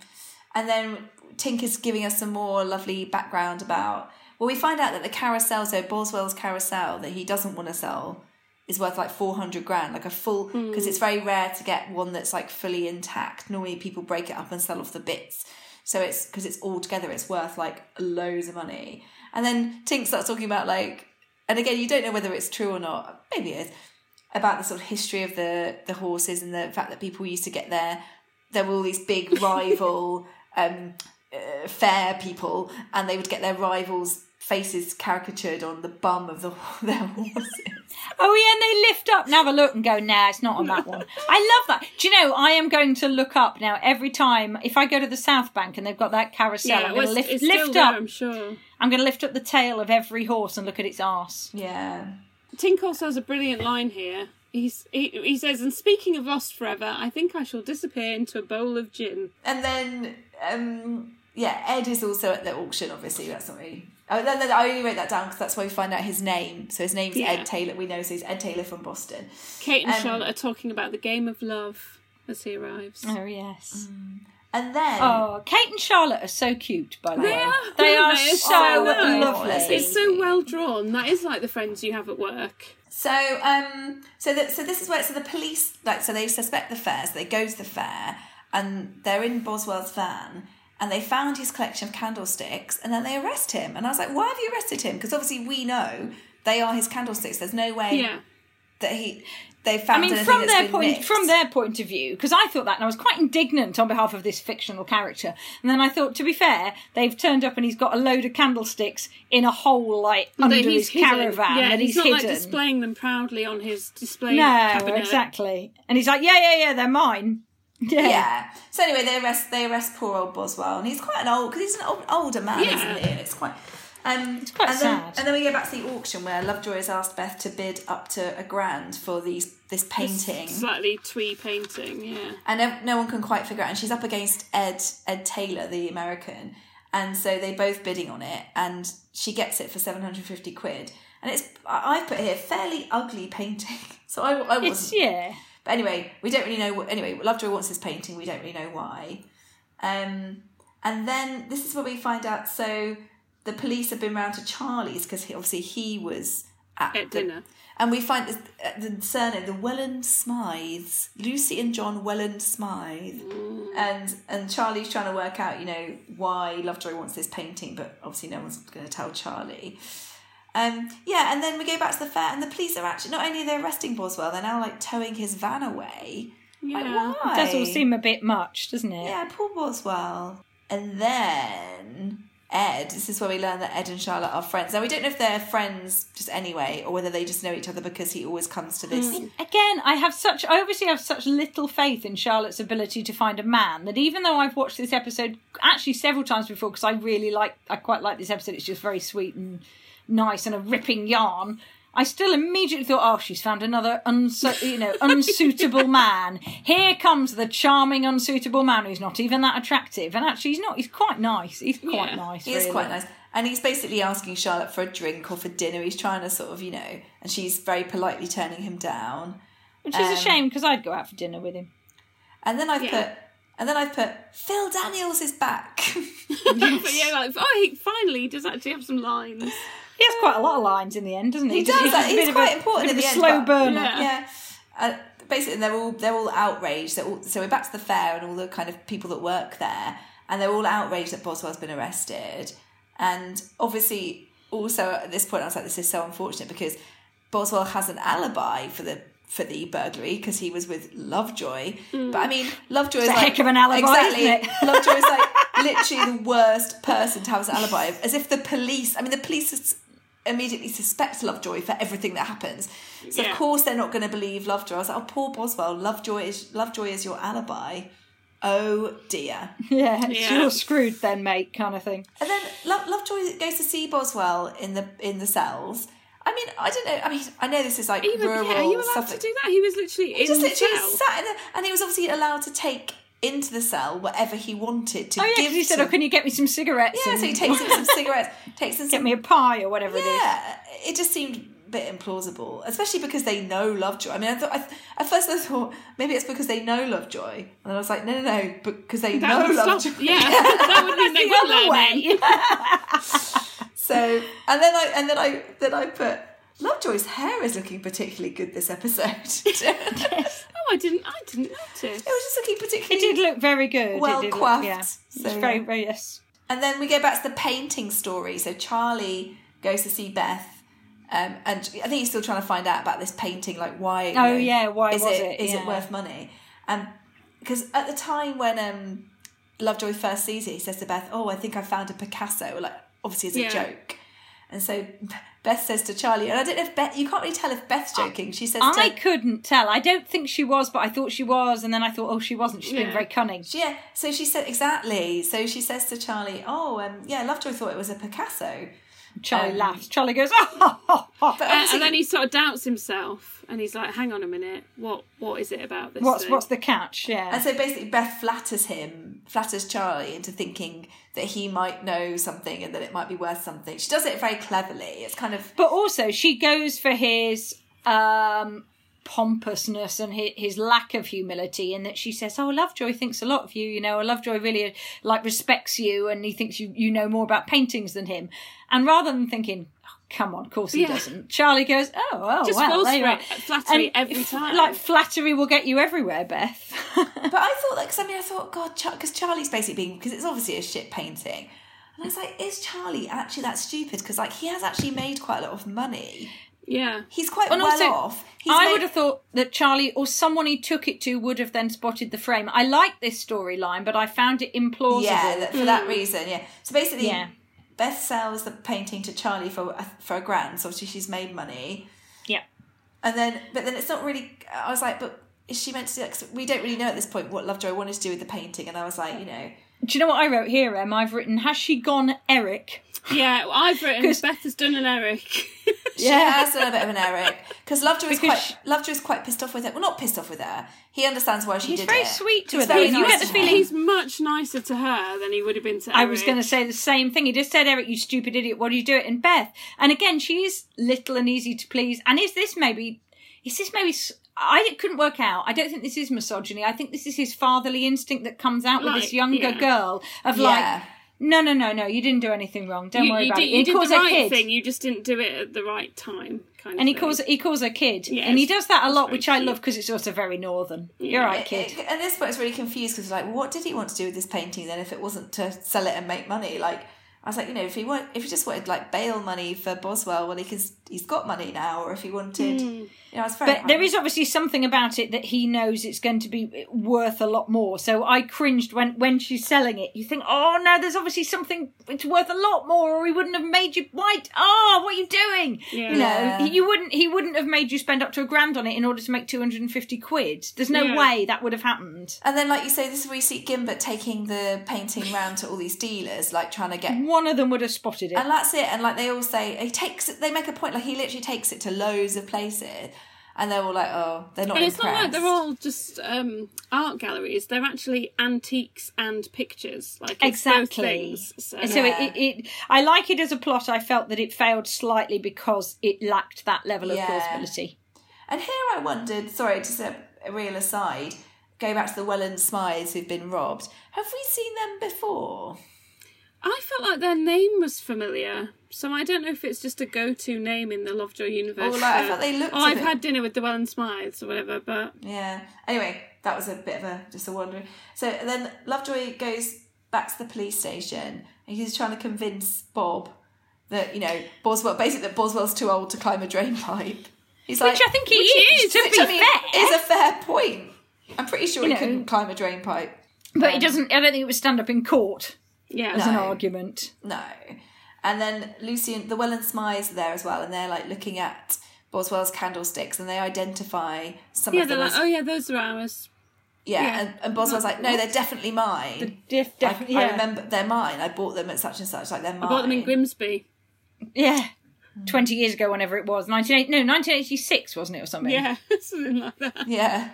and then Tink is giving us some more lovely background about. Well, we find out that the carousel, so Boswell's carousel that he doesn't want to sell, is worth like four hundred grand, like a full because it's very rare to get one that's like fully intact. Normally, people break it up and sell off the bits. So it's because it's all together, it's worth like loads of money. And then Tink starts talking about like, and again, you don't know whether it's true or not. Maybe it is about the sort of history of the the horses and the fact that people used to get their there were all these big rival um, uh, fair people, and they would get their rivals' faces caricatured on the bum of the, their horses. Oh yeah, and they lift up and have a look and go, nah, it's not on that one. I love that. Do you know, I am going to look up now every time if I go to the South Bank and they've got that carousel, Yeah, I'm going to lift, it's still lift there, up. I'm sure. I'm going to lift up the tail of every horse and look at its arse. Yeah. Tink also has a brilliant line here. He's, he, he says, and speaking of Lost Forever, I think I shall disappear into a bowl of gin. And then, um, yeah, Ed is also at the auction, obviously. That's not really. Oh, no, no, I only wrote that down because that's where we find out his name. So his name's Yeah. Ed Taylor. We know so he's Ed Taylor from Boston. Kate and Um, Charlotte are talking about the game of love as he arrives. Oh yes. And then. Oh, Kate and Charlotte are so cute, by the They way. are, They are aren't they? It's so so nice. lovely. It's It's so well drawn. That is like the friends you have at work. So, um, so that so this is where so the police like so they suspect the fair, so they go to the fair and they're in Boswell's van and they found his collection of candlesticks and then they arrest him and I was like, why have you arrested him? Because obviously we know they are his candlesticks. There's no way Yeah. that he they found. I mean, from their point, mixed. from their point of view, because I thought that, and I was quite indignant on behalf of this fictional character. And then I thought, to be fair, they've turned up and he's got a load of candlesticks in a hole, like That under his hidden. caravan Yeah, that he's, he's, not hidden. like displaying them proudly on his display no, cabinet. exactly. And he's like, yeah, yeah, yeah, they're mine. Yeah. Yeah. So anyway, they arrest they arrest poor old Boswell, and he's quite an old because he's an old, older man, Yeah. isn't he? And it's quite. Um, it's quite and then, sad. And then we go back to the auction where Lovejoy has asked Beth to bid up to a grand for these this painting, Slightly twee painting, yeah. and no, no one can quite figure out. And she's up against Ed Ed Taylor, the American, and so they both bidding on it, and she gets it for seven hundred fifty quid. And it's I- I've put here fairly ugly painting, so I, I wasn't It's, yeah. But anyway, we don't really know. What, anyway, Lovejoy wants this painting. We don't really know why. Um, and then this is where we find out. So the police have been round to Charlie's because obviously he was at, At the- dinner. And we find this, uh, the surname, the Welland Smythes, Lucy and John Welland Smythe, and and Charlie's trying to work out, you know, why Lovejoy wants this painting, but obviously no one's going to tell Charlie. Um, yeah, and then we go back to the fair, and the police are actually not only they're arresting Boswell, they're now like towing his van away. Like, Yeah. why? It does all seem a bit much, doesn't it? Yeah, poor Boswell. And then Ed. This is where we learn that Ed and Charlotte are friends. Now we don't know if they're friends just anyway, or whether they just know each other because he always comes to this. Again, I have such I obviously have such little faith in Charlotte's ability to find a man that even though I've watched this episode actually several times before because I really like I quite like this episode. It's just very sweet and nice and a ripping yarn. I still immediately thought, oh, she's found another unsu- you know unsuitable man. Here comes the charming unsuitable man who's not even that attractive, and actually he's not. He's quite nice. He's quite Yeah. nice. He is really. quite nice. And he's basically asking Charlotte for a drink or for dinner. He's trying to sort of, you know, and she's very politely turning him down. which is Um, a shame because I'd go out for dinner with him. And then I've Yeah. put, and then I've put, Phil Daniels is back. but yeah, like oh, he finally does actually have some lines. He has quite a lot of lines in the end, doesn't he? He does, He's like, he's quite a- important bit in of the a end, slow but- burner. Yeah. yeah. Uh, basically, they're all they're all outraged. They're all, so we're back to the fair and all the kind of people that work there, and they're all outraged that Boswell's been arrested. And obviously, also at this point, I was like, this is so unfortunate because Boswell has an alibi for the for the burglary because he was with Lovejoy. But I mean, Lovejoy is a like, heck of an alibi, Exactly, isn't it? Lovejoy is like literally the worst person to have an alibi. As if the police, I mean, the police is- immediately suspect Lovejoy for everything that happens. So Yeah. of course they're not going to believe Lovejoy. I was like, oh, poor Boswell. Lovejoy is Lovejoy is your alibi. Oh dear. Yeah, Yeah. you're screwed then, mate, kind of thing. And then Lo- Lovejoy goes to see Boswell in the in the cells. I mean, I don't know. I mean, I know this is like Are you, rural yeah, are you allowed Suffolk. to do that? He was literally He in just the literally cell. sat in the, and he was obviously allowed to take into the cell whatever he wanted to Oh yeah, give. he said, "Oh, can you get me some cigarettes?" yeah, and so he takes in some cigarettes, takes in get some me a pie or whatever it is. Yeah, it just seemed a bit implausible, especially because they know Lovejoy. I mean, I thought I, at first I thought maybe it's because they know Lovejoy, and then I was like, no, no, no, because they That know Lovejoy. Yeah, that would mean they the would learn way. it. So, and then I and then I then I put Lovejoy's hair is looking particularly good this episode. I didn't was just looking particularly. It did look very good. well it coiffed. Look, yeah. So, it's very, very yes. And then we go back to the painting story. So Charlie goes to see Beth, um, and I think he's still trying to find out about this painting. Like, why? you Oh, know, yeah, why is was it? it? Is it worth money? And because at the time when um, Lovejoy first sees it, he says to Beth, "Oh, I think I found a Picasso." Like, obviously, as a Yeah. joke. And so Beth says to Charlie, and I don't know if Beth. You can't really tell if Beth's joking. She says, I to, couldn't tell. I don't think she was, but I thought she was, and then I thought, oh, she wasn't. She's been very cunning. Yeah, so she said exactly. So she says to Charlie, "Oh, um, yeah, Lovejoy thought it was a Picasso." Charlie Um, laughs. Charlie goes, oh. But Uh, and then he sort of doubts himself, and he's like, "Hang on a minute, what what is it about this?" what's thing? what's the catch? Yeah. And so basically, Beth flatters him, flatters Charlie into thinking that he might know something and that it might be worth something. She does it very cleverly. It's kind of But also, she goes for his um, pompousness and his, lack of humility, in that she says, "Oh, Lovejoy thinks a lot of you. You know, Lovejoy really like respects you, and he thinks you you know more about paintings than him." And rather than thinking, "Come on, of course he Yeah. doesn't," Charlie goes, "Oh, oh, Just well, falls there you for are." it, flattery And every f- time. Like flattery will get you everywhere, Beth. But I thought, like, 'cause I mean, I thought, God, because Charlie's basically being because it's obviously a shit painting. And I was like, is Charlie actually that stupid? Because like he has actually made quite a lot of money. yeah. He's quite And well also, off. He's I made- would have thought that Charlie or someone he took it to would have then spotted the frame. I like this storyline, but I found it implausible. Yeah, that, for that reason, yeah. So basically, Yeah. Beth sells the painting to Charlie for a, for a grand. So obviously she's made money. yeah. And then, but then it's not really. I was like, but is she meant to? do that? 'Cause we don't really know at this point what Lovejoy wanted to do with the painting. And I was like, you know, Do you know what I wrote here, Em? I've written, has she gone Eric? Yeah, I've written 'Cause- Beth has done an Eric. she has done a bit of an Eric because Lovejoy is Because quite she- Lovejoy's quite pissed off with her. Well, not pissed off with her. He understands why she He's did very it. sweet to He's her, though. very You get the to feeling- He's much nicer to her than he would have been to. I was going to say the same thing. He just said, Eric, you stupid idiot, what do you do it? And Beth. And again, she is little and easy to please. And is this maybe, is this maybe, s- I couldn't work out. I don't think this is misogyny. I think this is his fatherly instinct that comes out with this younger yeah. girl of Yeah. like, no, no, no, no, you didn't do anything wrong. Don't you, worry you about did, it. you He did calls the her right kid. thing. You just didn't do it at the right time, kind And of. he calls he calls her kid, Yes. and he does that a lot, very which I love because it's also very northern. You're right, kid. It- it- and this point is really confused because like, what did he want to do with this painting then? If it wasn't to sell it and make money, like I was like, you know, if he want, if he just wanted like bail money for Boswell, well, he can, he's got money now, or if he wanted, hmm. you know, I was very. But there is obviously something about it that he knows it's going to be worth a lot more. So I cringed when when she's selling it. You think, oh no, there's obviously something it's worth a lot more, or he wouldn't have made you white. Oh, what are you doing? Yeah. You know, Yeah. he- you wouldn't. He wouldn't have made you spend up to a grand on it in order to make two hundred and fifty quid. There's no Yeah. way that would have happened. And then, like you say, this is where you see Gimbert taking the painting round to all these dealers, like trying to get. One of them would have spotted it. And that's it. And like they all say, he takes. They make a point, like he literally takes it to loads of places, and they're all like, "Oh, they're not But it's impressed." not like they're all just um, art galleries. They're actually antiques and pictures. Like it's Exactly. things. So, So Yeah. it, it, it, I like it as a plot. I felt that it failed slightly because it lacked that level of Yeah. plausibility. And here I wondered, sorry, just a, a real aside, go back to the Welland Smythes who've been robbed. Have we seen them before? I felt like their name was familiar. So I don't know if it's just a go-to name in the Lovejoy universe. Or, like, I felt they looked Oh, I've bit- had dinner with the Welland Smythes or whatever, but Yeah. Anyway, that was a bit of a just a wondering. So then Lovejoy goes back to the police station and he's trying to convince Bob that you know Boswell basically that Boswell's too old to climb a drain pipe. He's like, I think he Which is, to which be I mean fair. is a fair point. I'm pretty sure You he know. couldn't climb a drain pipe. But it um, doesn't. I don't think it would stand up in court yeah. as an argument. No. And then Lucy and the Welland Smythes are there as well, and they're like looking at Boswell's candlesticks, and they identify some Yeah, of they're them like, as oh yeah, those are ours. yeah, yeah. And, and Boswell's like, no, they're definitely mine. The diff, I, definitely. I yeah. remember they're mine. I bought them at such and such. Like they're mine. I bought them in Grimsby. Yeah. Hmm. Twenty years ago, whenever it was, nineteen eight, no, nineteen eighty six, wasn't it, or something? Yeah, something like that. Yeah.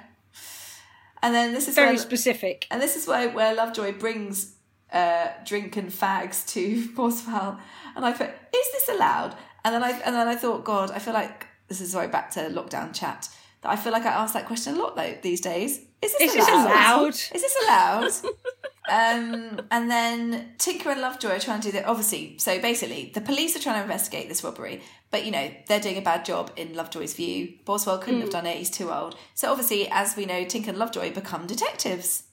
And then this is Very where, specific. and this is where where Lovejoy brings uh, drink and fags to Boswell, and I put, is this allowed? And then I and then I thought, God, I feel like this is right back to lockdown chat. That I feel like I ask that question a lot though these days. Is this Is this allowed? allowed? Is this allowed? um, and then Tinker and Lovejoy are trying to do that. Obviously, so basically, the police are trying to investigate this robbery, but you know they're doing a bad job in Lovejoy's view. Boswell couldn't have done it; he's too old. So obviously, as we know, Tinker and Lovejoy become detectives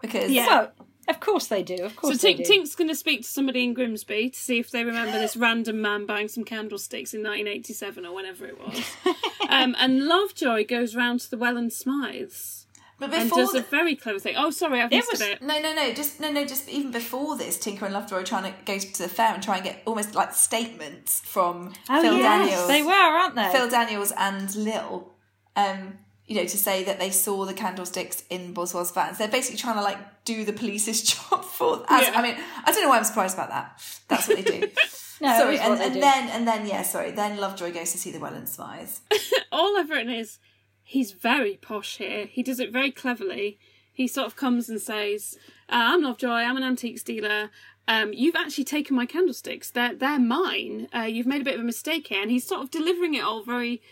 because Yeah. Well, of course they do. Of So course they Tink, do. Tink's going to speak to somebody in Grimsby to see if they remember this random man buying some candlesticks in 1987 or whenever it was. um, and Lovejoy goes round to the Welland Smythes But and before does a the- very clever thing. Oh, sorry, I've It missed was- a bit. no, no, no, just no, no, just even before this, Tinker and Lovejoy are trying to go to the fair and try and get almost like statements from Oh Phil yes, Daniels. they were, aren't they? Phil Daniels and Lil, um, you know, to say that they saw the candlesticks in Boswell's vans. They're basically trying to like do the police's job for. As, Yeah. I mean, I don't know why I'm surprised about that. That's what they do. no, sorry, and, and then and then yeah, sorry. Then Lovejoy goes to see the Welland spies. All I've written is he's very posh here. He does it very cleverly. He sort of comes and says, uh, "I'm Lovejoy. I'm an antiques dealer. Um, you've actually taken my candlesticks. They're they're mine. Uh, you've made a bit of a mistake here." And he's sort of delivering it all very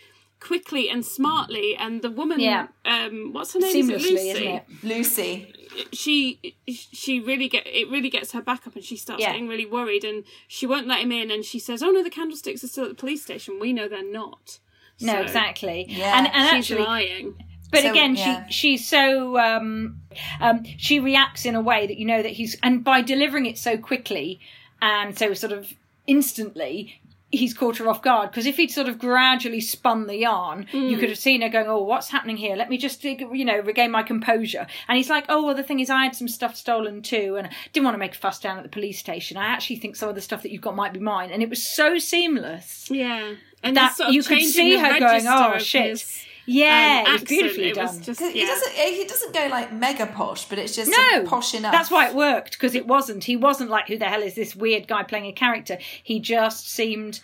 quickly and smartly. And the woman, Yeah. um, what's her name? Is it Lucy? isn't it? Lucy. she she really get it really gets her back up and she starts Yeah. getting really worried and she won't let him in and she says oh no the candlesticks are still at the police station we know they're not No, So exactly. Yeah, and and she's actually, lying but So, again, yeah. she she's so um, um, she reacts in a way that you know that he's and by delivering it so quickly and so sort of instantly. He's caught her off guard because if he'd sort of gradually spun the yarn, you mm. could have seen her going, "Oh, what's happening here? Let me just, you know, regain my composure." And he's like, "Oh, well, the thing is, I had some stuff stolen too, and I didn't want to make a fuss down at the police station. I actually think some of the stuff that you've got might be mine." And it was so seamless. yeah and That sort of you could see her going, "Oh, shit." his, Yeah, um, it was beautifully it done. was just 'Cause yeah. He doesn't. He doesn't go like mega posh, but it's just no, posh enough. That's why it worked because it wasn't. He wasn't like, "Who the hell is this weird guy playing a character?" He just seemed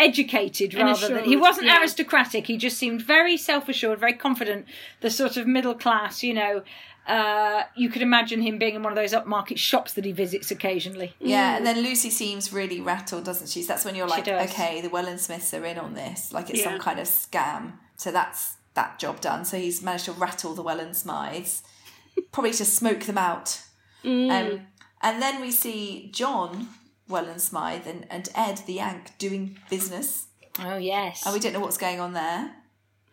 educated And rather than he wasn't yeah. aristocratic. He just seemed very self-assured, very confident. The sort of middle class, you know. Uh, you could imagine him being in one of those upmarket shops that he visits occasionally. Yeah, and then Lucy seems really rattled, doesn't she? So that's when you're like, okay, the Welland Smythes are in on this, like it's Yeah. some kind of scam. So that's that job done. So he's managed to rattle the Welland Smythes, probably to smoke them out. Um, and then we see John Welland Smythe and, and Ed the Yank doing business, Oh yes, and we don't know what's going on there.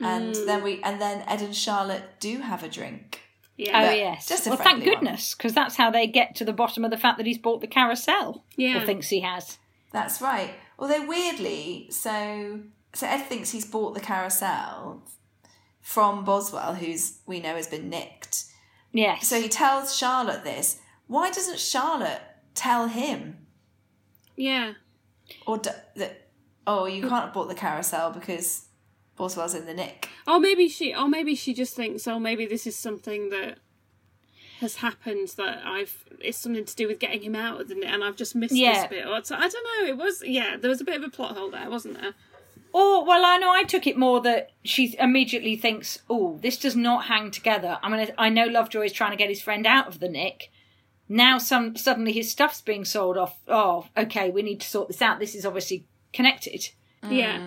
And then we and then Ed and Charlotte do have a drink. yeah Oh but yes. just a well, thank goodness, because that's how they get to the bottom of the fact that he's bought the carousel. Yeah. Or thinks he has. That's right. Although weirdly, so so Ed thinks he's bought the carousel from Boswell, who's we know has been nicked. Yes. So he tells Charlotte this. Why doesn't Charlotte tell him? yeah Or d- that? Oh, you can't have bought the carousel because Boswell's in the nick. or maybe she or maybe she just thinks oh maybe this is something that has happened that I've it's something to do with getting him out of the and I've just missed Yeah. this bit or so, I don't know it was yeah there was a bit of a plot hole there wasn't there Or, well, I know I took it more that she immediately thinks, oh, this does not hang together. I mean, I know Lovejoy is trying to get his friend out of the nick. Now, some suddenly his stuff's being sold off. Oh, okay, we need to sort this out. This is obviously connected. Mm. yeah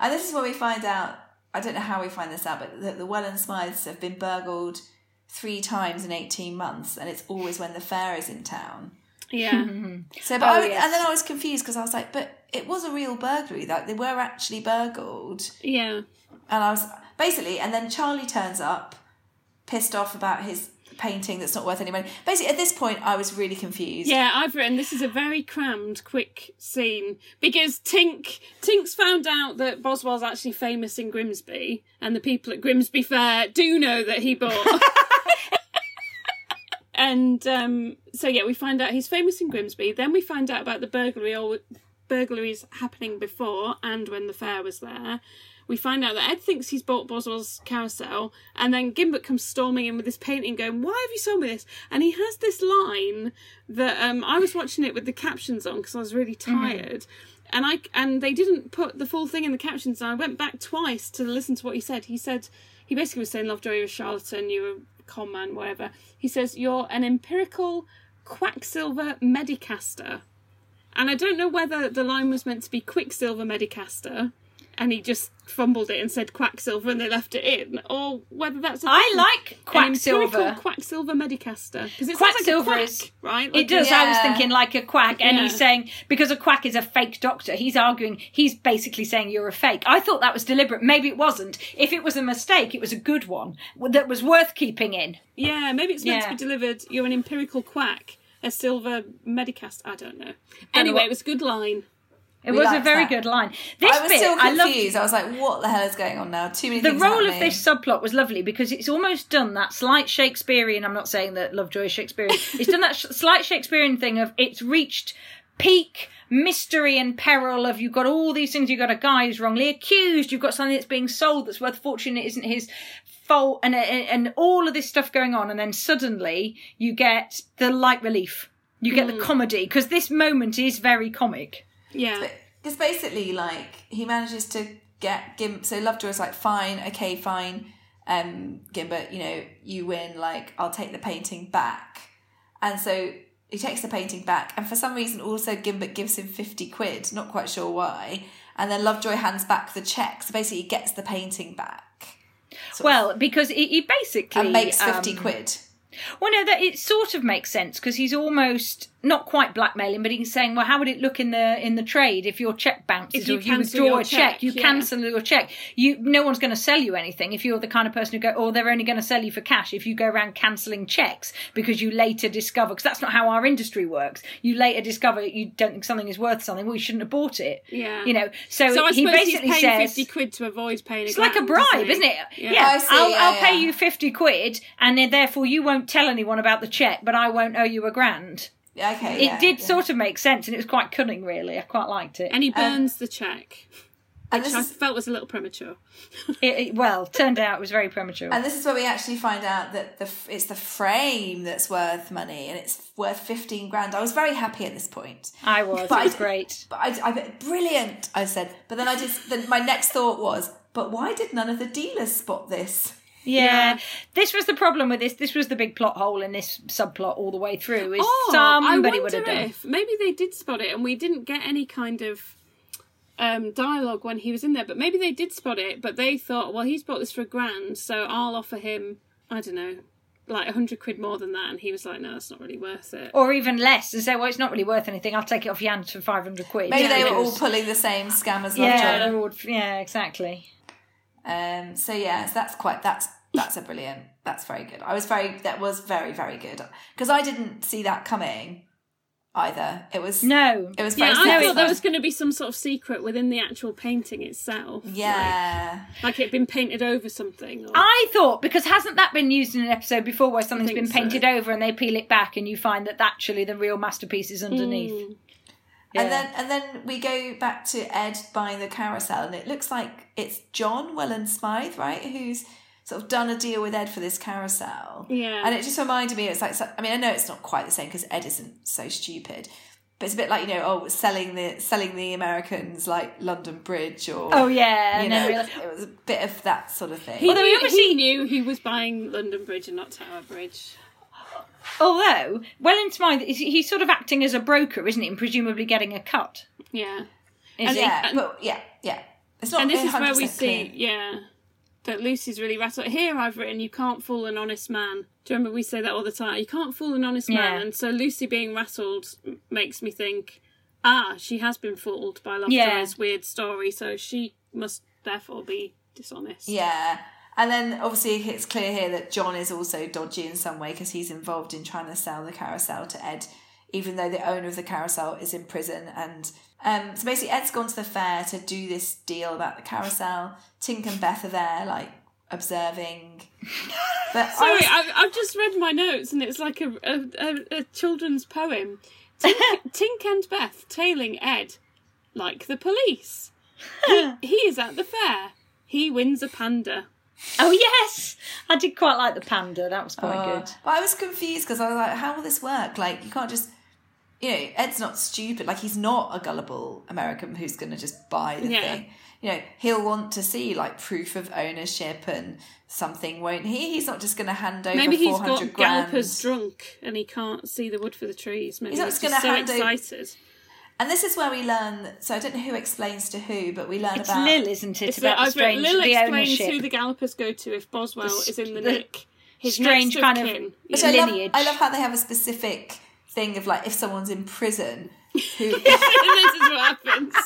And this is where we find out. I don't know how we find this out, but that the Welland Smythes have been burgled three times in eighteen months, and it's always when the fair is in town. Yeah So, but Oh, I, yes. and then I was confused because I was like, but it was a real burglary. Like they were actually burgled, yeah and I was basically. And then Charlie turns up, pissed off about his painting that's not worth any money. Basically, at this point, I was really confused. Yeah, I've written this is a very crammed, quick scene because Tink Tink's found out that Boswell's actually famous in Grimsby, and the people at Grimsby Fair do know that he bought. and um, so yeah, we find out he's famous in Grimsby. Then we find out about the burglary or burglaries happening before and when the fair was there. We find out that Ed thinks he's bought Boswell's carousel, and then Gimbert comes storming in with this painting, going, "Why have you sold me this?" And he has this line that um, I was watching it with the captions on because I was really tired, and I and they didn't put the full thing in the captions. And I went back twice to listen to what he said. He said he basically was saying, "Lovejoy, you're a charlatan, you're a con man, whatever." He says, "You're an empirical quacksilver medicaster." And I don't know whether the line was meant to be Quicksilver Medicaster, and he just fumbled it and said Quacksilver, and they left it in, or whether that's a I like an Quacksilver. empirical Quacksilver Medicaster because it sounds Quacksilver like a quack, is- right. It Like- does. I was thinking like a quack, and he's saying because a quack is a fake doctor. He's arguing. He's basically saying you're a fake. I thought that was deliberate. Maybe it wasn't. If it was a mistake, it was a good one that was worth keeping in. Yeah, maybe it's meant Yeah. to be delivered. You're an empirical quack, a silver Medicast. I don't know. Anyway, what- it was a good line. It We was a very that. good line. This I was bit, still I loved confused. I, was like, what the hell is going on now? Too many the role of this subplot was lovely because it's almost done that slight Shakespearean. I'm not saying that Lovejoy is Shakespearean. it's done that sh- slight Shakespearean thing of it's reached peak mystery and peril of you've got all these things. You've got a guy who's wrongly accused. You've got something that's being sold that's worth a fortune. It isn't his fault, and and, and all of this stuff going on, and then suddenly you get the light relief. You get the mm. comedy because this moment is very comic. Yeah. Because basically, like, he manages to get Gim. So Lovejoy's like, fine, okay, fine. Um, Gimbert, you know, you win. Like, I'll take the painting back. And so he takes the painting back, and for some reason, also Gimbert gives him fifty quid. Not quite sure why. And then Lovejoy hands back the check. So basically, he gets the painting back. Sort of, Well, because he, he basically and makes fifty um, quid. Well, no, that it sort of makes sense because he's almost not quite blackmailing, but he's saying, "Well, how would it look in the in the trade if your check bounces If you or if you withdraw a check, check, you yeah. cancel your check. You no one's going to sell you anything if you're the kind of person who go, or they're only going to sell you for cash if you go around cancelling checks because you later discover because that's not how our industry works. You later discover you don't think something is worth something. Well, you shouldn't have bought it. Yeah. you know. So, So I he basically he's paying says. fifty quid to avoid paying. It's like a bribe, isn't it? Yeah. Oh, I see, I'll, yeah, I'll pay yeah. you 50 quid and then therefore you won't tell anyone about the check, but I won't owe you a grand. Yeah, okay. It yeah, did yeah. sort of make sense and it was quite cunning, really. I quite liked it. And he um, burns the check, which this I felt was a little premature. It, it- well, turned out it was very premature. And this is where we actually find out that the it's the frame that's worth money, and it's worth fifteen grand. I was very happy at this point, I was. But it was I- great. but I, I brilliant. I said, but then I just then my next thought was, but why did none of the dealers spot this? Yeah. Yeah. This was the problem with this. This was the big plot hole in this subplot all the way through. Is Oh, somebody I would have wonder done. if maybe they did spot it, and we didn't get any kind of um, dialogue when he was in there. But maybe they did spot it, but they thought, well, he's bought this for a grand, so I'll offer him, I don't know, like a hundred quid more than that. And he was like, no, that's not really worth it. Or even less and say, well, it's not really worth anything. I'll take it off your hands for 500 quid. Maybe Yeah, they were all pulling the same scam as Yeah, yeah, exactly. Um. So yeah, so that's quite that's that's a brilliant. That's very good. I was very that was very very good because I didn't see that coming either. It was No. It was Yeah, I thought there was going to be some sort of secret within the actual painting itself. Yeah. Like, like it had been painted over something. Or... I thought because hasn't that been used in an episode before where something's been so. painted over and they peel it back and you find that actually the real masterpiece is underneath. Mm. Yeah. And then and then we go back to Ed buying the carousel, and it looks like it's John Welland Smythe, right? Who's sort of done a deal with Ed for this carousel. Yeah. And it just reminded me, it's like, I mean, I know it's not quite the same because Ed isn't so stupid, but it's a bit like you know, oh, selling the selling the Americans like London Bridge or Oh yeah, you know, then reali- it was a bit of that sort of thing. He, Although he knew, obviously- he knew he was buying London Bridge and not Tower Bridge. although Welland Smythe is he's sort of acting as a broker, isn't he? And presumably getting a cut. Yeah. Is And he? yeah, and- but yeah, yeah, it's not. and this is where we 100% see, clear. yeah, that Lucy's really rattled. Here I've written, you can't fool an honest man. Do you remember we say that all the time? You can't fool an honest man. And so Lucy being rattled makes me think, ah, she has been fooled by Lovejoy's Yeah. weird story, so she must therefore be dishonest. Yeah. And then obviously it's clear here that John is also dodgy in some way because he's involved in trying to sell the carousel to Ed, even though the owner of the carousel is in prison. And um, so basically, Ed's gone to the fair to do this deal about the carousel. Tink and Beth are there, like observing. But I was... I've, I've just read my notes and it's like a, a, a, a children's poem. Tink, Tink and Beth tailing Ed like the police. He, he is at the fair. He wins a panda. Oh yes, I did quite like the panda. That was quite Uh, good. But I was confused because I was like, how will this work? Like, you can't just, you know, Ed's not stupid. Like, he's not a gullible American who's going to just buy the Yeah. thing. You know, he'll want to see like proof of ownership and something, won't he? He's not just going to hand over Maybe he's 400 got grand. Gallopers drunk and he can't see the wood for the trees. Maybe He's he's, not just just so gonna hand over- excited. And this is where we learn. So I don't know who explains to who, but we learn It's about Lil, isn't it? It's about that the I've written, strange, Lil the explains ownership. who the gallopers go to if Boswell The is in the s- the nick. His strange next of kind of- kin. Which Yeah. I love, lineage. I love how they have a specific thing of like if someone's in prison, who this is what happens.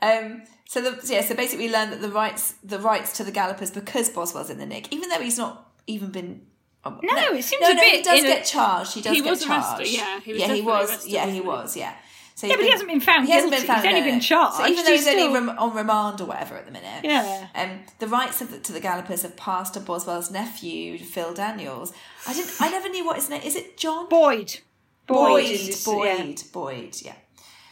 Um, so the, yeah, so basically we learned that the rights the rights to the gallopers because Boswell's in the nick, even though he's not even been. oh, No, it seems no, a no, bit He does in a- get charged. He does He get was arrested, charged. yeah, he was yeah, he was. arrested, yeah, he? was. Yeah. So Yeah, he's but he hasn't been found He hasn't been found. He's only been no. charged. So even though he's, He's only still- rem- on remand or whatever at the minute. Yeah. Um, the rights of the, to the gallopers have passed to Boswell's nephew, Phil Daniels. I didn't. I never knew what his name. Is it John? Boyd. Boyd. is his- Boyd. yeah. Boyd. Yeah.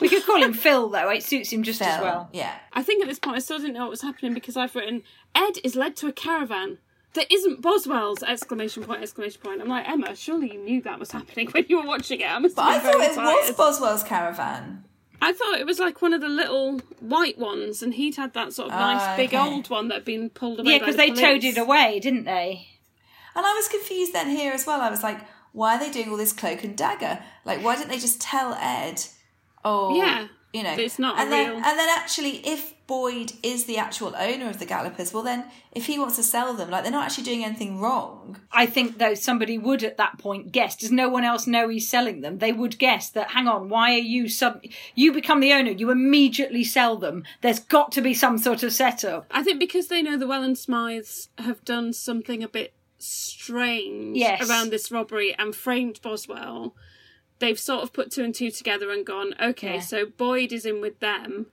We could call him Phil though. It suits him just Phil. as well. Yeah. I think at this point I still didn't know what was happening because I've written Ed is led to a caravan that isn't Boswell's! Exclamation point! Exclamation point! I'm like Emma, surely you knew that was happening when you were watching it. I must But I thought it tired. was Boswell's caravan. I thought it was like one of the little white ones, and he'd had that sort of nice Ah, big old one that had been pulled away. Yeah, because the they towed it away, didn't they? And I was confused then here as well. I was like, why are they doing all this cloak and dagger? Like, why didn't they just tell Ed? Oh, Yeah, you know, it's not a And then, real- and then actually, if Boyd is the actual owner of the Gallopers, well, then if he wants to sell them, like they're not actually doing anything wrong. I think though somebody would at that point guess. Does no one else know he's selling them? They would guess that. Hang on, why are you sub? You become the owner. You immediately sell them. There's got to be some sort of setup. I think because they know the Welland Smythes have done something a bit strange Yes. around this robbery and framed Boswell, they've sort of put two and two together and gone, okay, Yeah. so Boyd is in with them.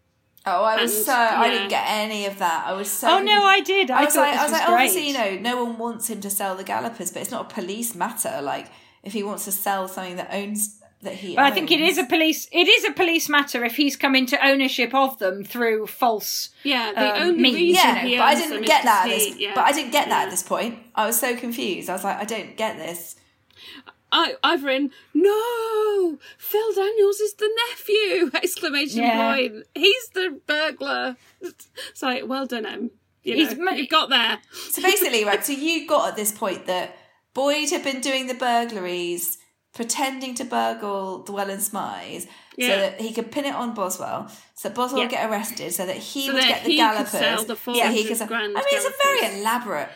Oh, I was And, so I didn't get any of that. I was so. Oh no, I did. I, I was like, this I was was like, great. obviously, you know, no one wants him to sell the Gallopers, but it's not a police matter. Like, if he wants to sell something that owns that he, But I think it is a police. It is a police matter if he's come into ownership of them through false. Yeah, the Um, only means, reason Yeah, he but I didn't get that. At 'cause this, he- yeah. But I didn't get that Yeah. at this point. I was so confused. I was like, I don't get this. I, I've written, no, Phil Daniels is the nephew! Exclamation Yeah. point. He's the burglar. It's like, well done, Em. You know, ma- you got there. So basically, right. So you got at this point that Boyd had been doing the burglaries, pretending to burgle the Welland Smythes, so that he could pin it on Boswell, so Boswell would get arrested, so that he So would that get the Gallopers. sell the yeah, he 400 could sell. grand I mean, it's a very elaborate.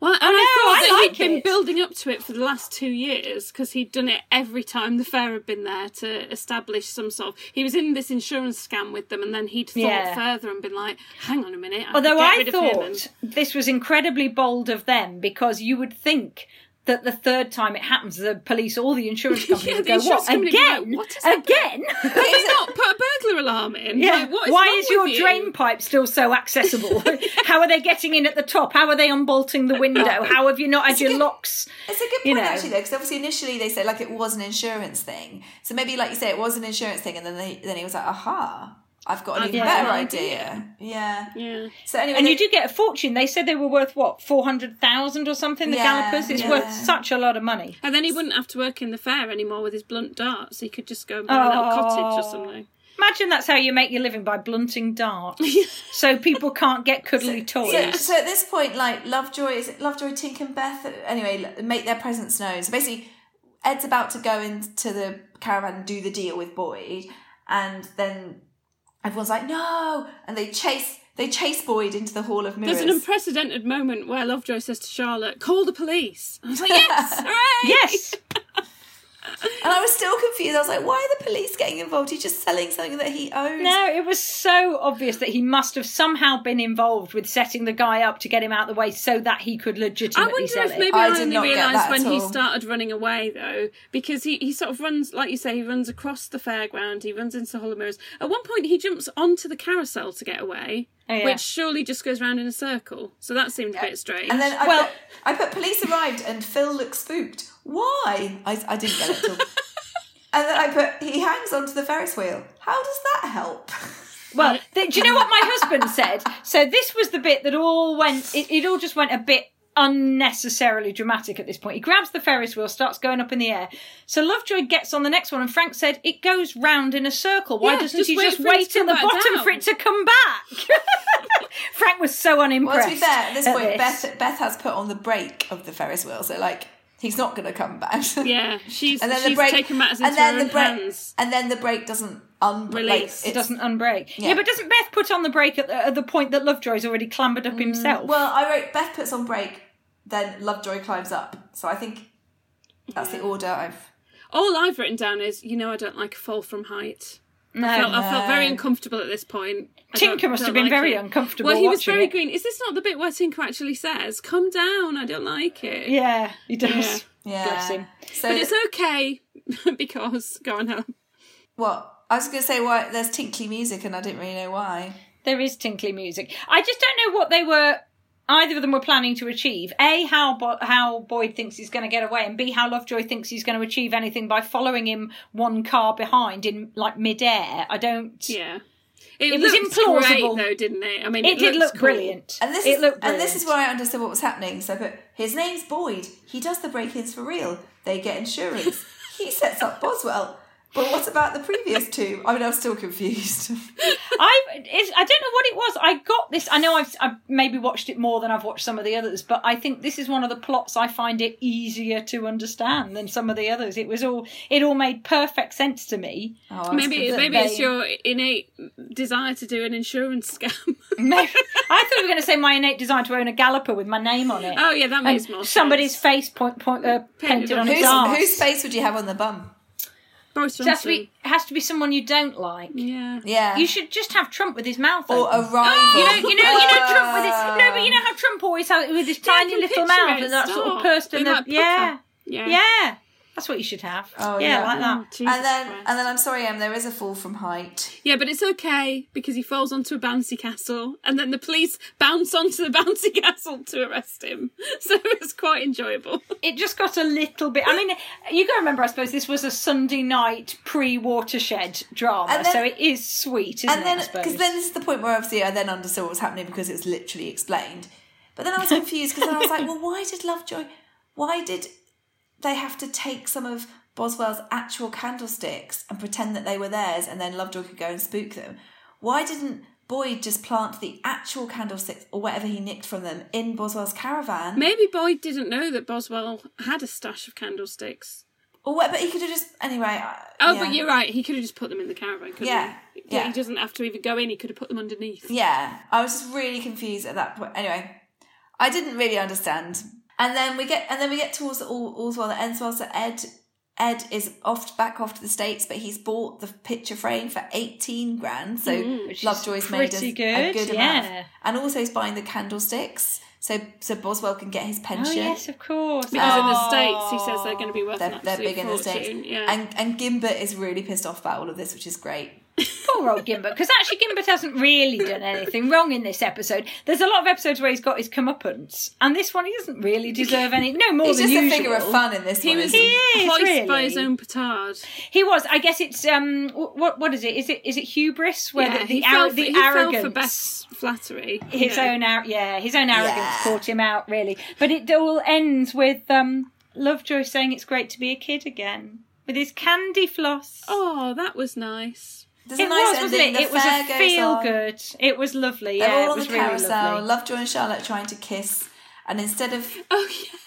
Well, and I thought I that like he'd been building up to it for the last two years because he'd done it every time the fair had been there to establish some sort of. He was in this insurance scam with them, and then he'd thought Yeah. further and been like, "Hang on a minute." I Although I him and- thought this was incredibly bold of them because you would think that the third time it happens, the police or the insurance company Yeah, the go, insurance "What company be like, again? "What is again?" Have you not put a burglar alarm in? Yeah. Like, what is Why is your you? drain pipe still so accessible? How are they getting in at the top? How are they unbolting the window? How have you not had your good- locks? It's a good point You know. actually, though, because obviously initially they said like it was an insurance thing. So maybe, like you say, it was an insurance thing, and then they, then he was like, "Aha, I've got an I've even better an idea." Yeah. Yeah. So anyway, And they- you do get a fortune. They said they were worth what four hundred thousand or something. The Yeah, Gallopers. It's yeah. worth such a lot of money. And then he wouldn't have to work in the fair anymore with his blunt darts. He could just go and buy a little oh. cottage or Oh. something. Imagine that's how you make your living by blunting darts, so people can't get cuddly toys. So, so at this point, like Lovejoy, is it Lovejoy, Tink, and Beth? Anyway, make their presence known. So basically, Ed's about to go into the caravan and do the deal with Boyd, and then everyone's like, "No!" and they chase they chase Boyd into the Hall of Mirrors. There's an unprecedented moment where Lovejoy says to Charlotte, "Call the police." I was like, "Yes, hooray!" yes, and I was still confused. I was like, "Why are the police getting involved? He's just selling something that he owns." no, it was so obvious that he must have somehow been involved with setting the guy up to get him out of the way so that he could I legitimately wonder sell if it. maybe I I, did only not get realised when he started running away though, because he, he sort of runs, like you say, he runs across the fairground, he runs into Hall of Mirrors. At one point, he jumps onto the carousel to get away, Oh, yeah. which surely just goes round in a circle. So that seemed a bit strange. And then I, Well- put, I put police arrived and Phil looks spooked. Why? I, I didn't get it at all. and then I put he hangs onto the Ferris wheel. How does that help? Well, th- do you know what my husband said? So this was the bit that all went. It, it all just went a bit unnecessarily dramatic at this point. He grabs the Ferris wheel, starts going up in the air. So Lovejoy gets on the next one, and Frank said it goes round in a circle. Why Yeah, doesn't just he wait just for it to wait till come the bottom down. for it to come back? Frank was so Well, unimpressed. to be fair, at this at point, this. Beth Beth has put on the brake of the Ferris wheel, so like he's not going to come back. Yeah, she's and then she's the brake, taken matters and into then her the own brake, hands. and then the brake doesn't un- Release. Like, It doesn't unbreak. Yeah. Yeah. but doesn't Beth put on the brake at the, at the point that Lovejoy's already clambered up mm, himself? Well, I wrote Beth puts on brake, then Lovejoy climbs up. So I think that's the order I've. All I've written down is, you know, I don't like a fall from height. No. I felt, I felt very uncomfortable at this point. I Tinker must have been like very it. uncomfortable Well, he was very it. green. Is this not the bit where Tinker actually says, "Come down, I don't like it"? Yeah, he does. Yeah. Bless him. So But it's okay because go on, Helen. what I was going to say, why there's tinkly music, and I didn't really know why. There is tinkly music. I just don't know what they were. Either of them were planning to achieve. A, how Bo- how Boyd thinks he's going to get away, and B, how Lovejoy thinks he's going to achieve anything by following him one car behind in like midair. I don't. Yeah, It was looked implausible. great, though, didn't it? I mean, It, did look cool. brilliant. And this it is looked and this is where I understood what was happening. So but his name's Boyd. He does the break-ins for real. They get insurance. he sets up Boswell. But what about the previous two? I mean, I'm still confused. I it's, I don't know what it was. I got this. I know I've, I've maybe watched it more than I've watched some of the others, but I think this is one of the plots I find it easier to understand than some of the others. It was all it all made perfect sense to me. Oh, Maybe maybe they- it's your innate desire to do an insurance scam. Maybe, I thought you were going to say my innate desire to own a galloper with my name on it. oh yeah, that and makes more somebody's sense. face point, point uh, painted on on his Whose, arse. whose face would you have on the bum? Boris It has to be it has to be someone you don't like. Yeah. Yeah. You should just have Trump with his mouth or open. a rival. You know, you know, you know, Trump with his no, but you know how Trump always has with his Yeah, tiny little mouth it, and that sort of stop. pursed in With the that yeah, Yeah. yeah. That's what you should have. Oh, yeah, yeah. like that. Oh, and then Christ. and then I'm sorry, Em. There is a fall from height. Yeah, but it's okay because he falls onto a bouncy castle, and then the police bounce onto the bouncy castle to arrest him. So it's quite enjoyable. It just got a little bit. I mean, you got to remember. I suppose this was a Sunday night pre-watershed drama, then- so it is sweet, isn't and then it? Because then this is the point where obviously I then understood what was happening because it's literally explained. But then I was confused because then I was like, well, why did Lovejoy? Why did they have to take some of Boswell's actual candlesticks and pretend that they were theirs, and then Lovejoy could go and spook them? Why didn't Boyd just plant the actual candlesticks or whatever he nicked from them in Boswell's caravan? Maybe Boyd didn't know that Boswell had a stash of candlesticks. Or what? But he could have just anyway. I- Oh, yeah. but you're right. He could have just put them in the caravan, couldn't Yeah, he? yeah. He doesn't have to even go in. He could have put them underneath. Yeah, I was just really confused at that point. Anyway, I didn't really understand. And then we get, and then we get towards all, all's well that ends well. So Ed, Ed is off back off to the states, but he's bought the picture frame for eighteen grand. So mm, Which is Lovejoy's made us pretty a good, good amount, and also he's buying the candlesticks. So so Boswell can get his oh pension. yes, of course. Because in the Oh. states, he says they're going to be worth They're, an they're absolute big in the states, Yeah. and and Gimbert is really pissed off about all of this, which is great. Poor old Gimbert, because actually Gimbert hasn't really done anything wrong in this episode. There's a lot of episodes where he's got his comeuppance, and this one he doesn't really deserve any. No more He's than just usual. a figure of fun in this he one. was isn't he? is, hoist by his own petard. He was. I guess it's um. What what is it? Is it is it hubris? Where yeah, the, the, he, ar- fell for, the he arrogance. fell for Beth's flattery. his Yeah. own ar- yeah his own arrogance Yeah. caught him out really but it all ends with um lovejoy saying it's great to be a kid again with his candy floss Oh, that was nice. There's a it nice was wasn't it The it was a feel on. good it was lovely They're yeah all it on was the really carousel. lovely Lovejoy and Charlotte trying to kiss, and instead of Oh yeah.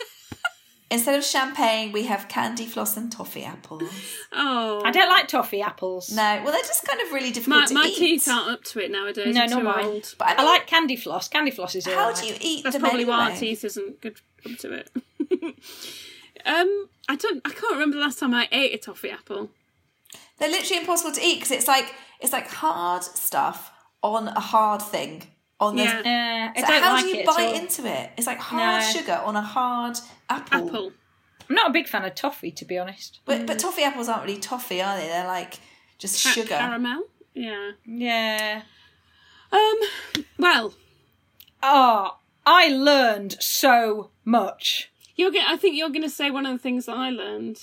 instead of champagne, we have candy floss and toffee apples. Oh. i don't like toffee apples No, well, they're just kind of really difficult My, to my eat. teeth aren't up to it nowadays. no I'm not mine old. But I I, like candy floss candy floss is How alright. do you eat That's them probably why our teeth isn't good up to it. um, I don't. I can't remember the last time I ate a toffee apple. They're literally impossible to eat because it's like it's like hard stuff on a hard thing on the. Yeah. uh, So how like do you bite into it? It's like hard No. sugar on a hard apple. Apple. i'm not a big fan of toffee to be honest But but toffee apples aren't really toffee, are they? They're like just Ca- sugar. Caramel. Yeah. yeah Um. Well, oh i learned so much you're. Going I think you're going to say one of the things that I learned.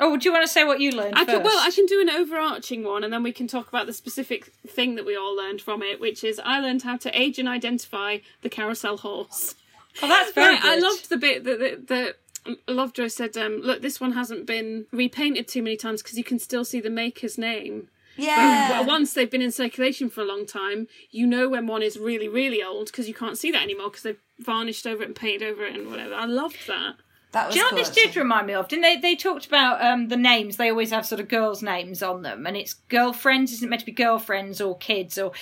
Oh do you want to say what you learned I can, well, I can do an overarching one, and then we can talk about the specific thing that we all learned from it, which is I learned how to age and identify the carousel horse. oh that's very Right, I good. loved the bit that that, that Lovejoy said. Um, Look, this one hasn't been repainted too many times because you can still see the maker's name. Yeah. Well, once they've been in circulation for a long time, you know when one is really, really old because you can't see that anymore because they've varnished over it and painted over it and whatever. I loved that. That was Do you know cool, what this did remind me of? Didn't they? They talked about um, the names. They always have sort of girls' names on them, and it's girlfriends. Isn't meant to be girlfriends or kids or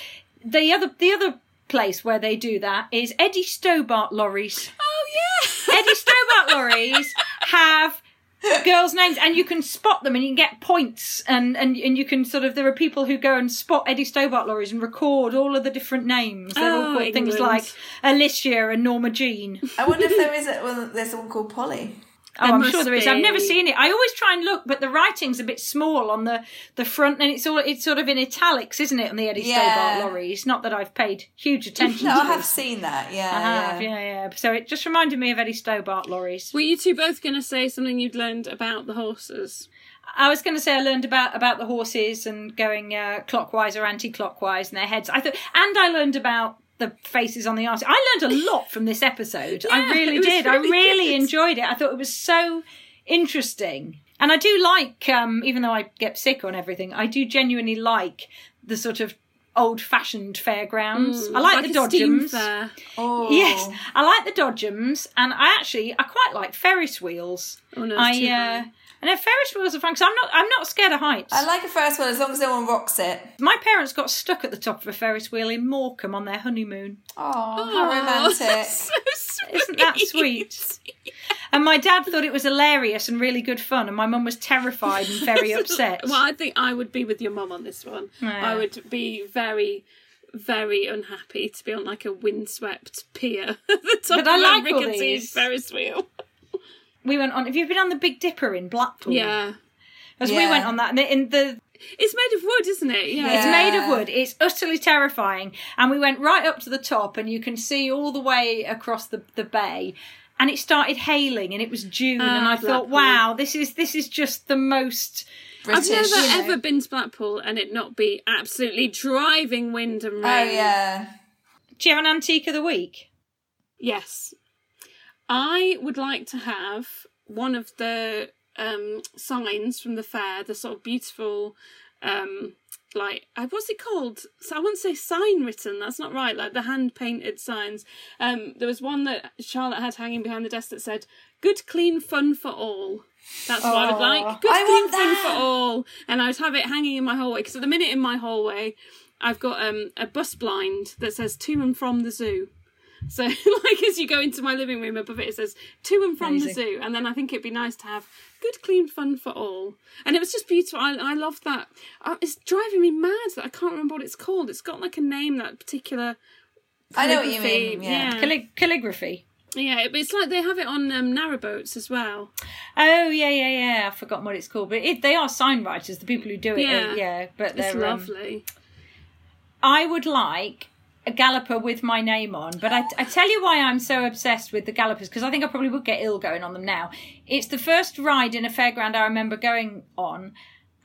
the other? The other place where they do that is Eddie Stobart lorries. Oh yeah. Eddie Stobart lorries have girls' names, and you can spot them, and you can get points, and and and you can sort of. There are people who go and spot Eddie Stobart lorries and record all of the different names. They're all Oh, called things like Alicia and Norma Jean. I wonder if there is a, well, there's one called Polly. Oh, I'm must sure there is. I've never seen it. I always try and look, but the writing's a bit small on the, the front, and it's all it's sort of in italics, isn't it, on the Eddie Yeah. Stobart lorries? Not that I've paid huge attention No, to I have this. seen that. Yeah, I yeah. have, yeah, yeah. So it just reminded me of Eddie Stobart lorries. Were you two both going to say something you'd learned about the horses? I was going to say I learned about about the horses and going uh, clockwise or anti-clockwise and their heads. I thought, and I learned about the faces on the arse. I learned a lot from this episode. I really did. I really really good. enjoyed it. I thought it was so interesting, and I do like, um, even though I get sick on everything, I do genuinely like the sort of old-fashioned fairgrounds. I like, the Mm, a steam Dodgems. Oh, Yes, I like the Dodgems, and I actually I quite like Ferris wheels. Oh no, I uh, high. I know Ferris wheels are fun because I'm not I'm not scared of heights. I like a Ferris wheel as long as no one rocks it. My parents got stuck at the top of a Ferris wheel in Morecambe on their honeymoon. Oh, Oh, how romantic! that's so sweet. Isn't that sweet? And my dad thought it was hilarious and really good fun, and my mum was terrified and very upset. Well, I think I would be with your mum on this one. Yeah. I would be very, very unhappy to be on like a windswept pier at the top But I of like a all rickety. Ferris wheel. We went on. Have you been on the Big Dipper in Blackpool? Yeah. As we went on that, and the, in the It's made of wood, isn't it? Yeah. It's made of wood. It's utterly terrifying. And we went right up to the top, and you can see all the way across the, the bay. And it started hailing, and it was June, and Ah, I thought, wow, this is this is just the most. British. I've never you know. ever been to Blackpool and it not be absolutely driving wind and rain. Oh rain. yeah. Do you have an antique of the week? Yes. I would like to have one of the um, signs from the fair, the sort of beautiful, um, like, uh, what's it called? So I wouldn't say sign written, that's not right, like the hand painted signs. Um, there was one that Charlotte had hanging behind the desk that said, Good, clean fun for all. That's what I would like. Good, I clean fun for all. And I would have it hanging in my hallway, because at the minute in my hallway, I've got um, a bus blind that says to and from the zoo. So, like, as you go into my living room above it, it says to and from the zoo. And then I think it'd be nice to have good, clean fun for all. And it was just beautiful. I, I love that. Uh, it's driving me mad that I can't remember what it's called. It's got like a name, that particular. I know what you mean. Yeah. Yeah. Calli- calligraphy. Yeah, it- it's like they have it on um, narrowboats as well. Oh yeah, yeah, yeah. I've forgotten what it's called, but it, they are sign writers. The people who do it, Yeah. yeah, yeah. But It's they're um, lovely. I would like a galloper with my name on, but I, I tell you why I'm so obsessed with the gallopers because I think I probably would get ill going on them now. It's the first ride in a fairground I remember going on,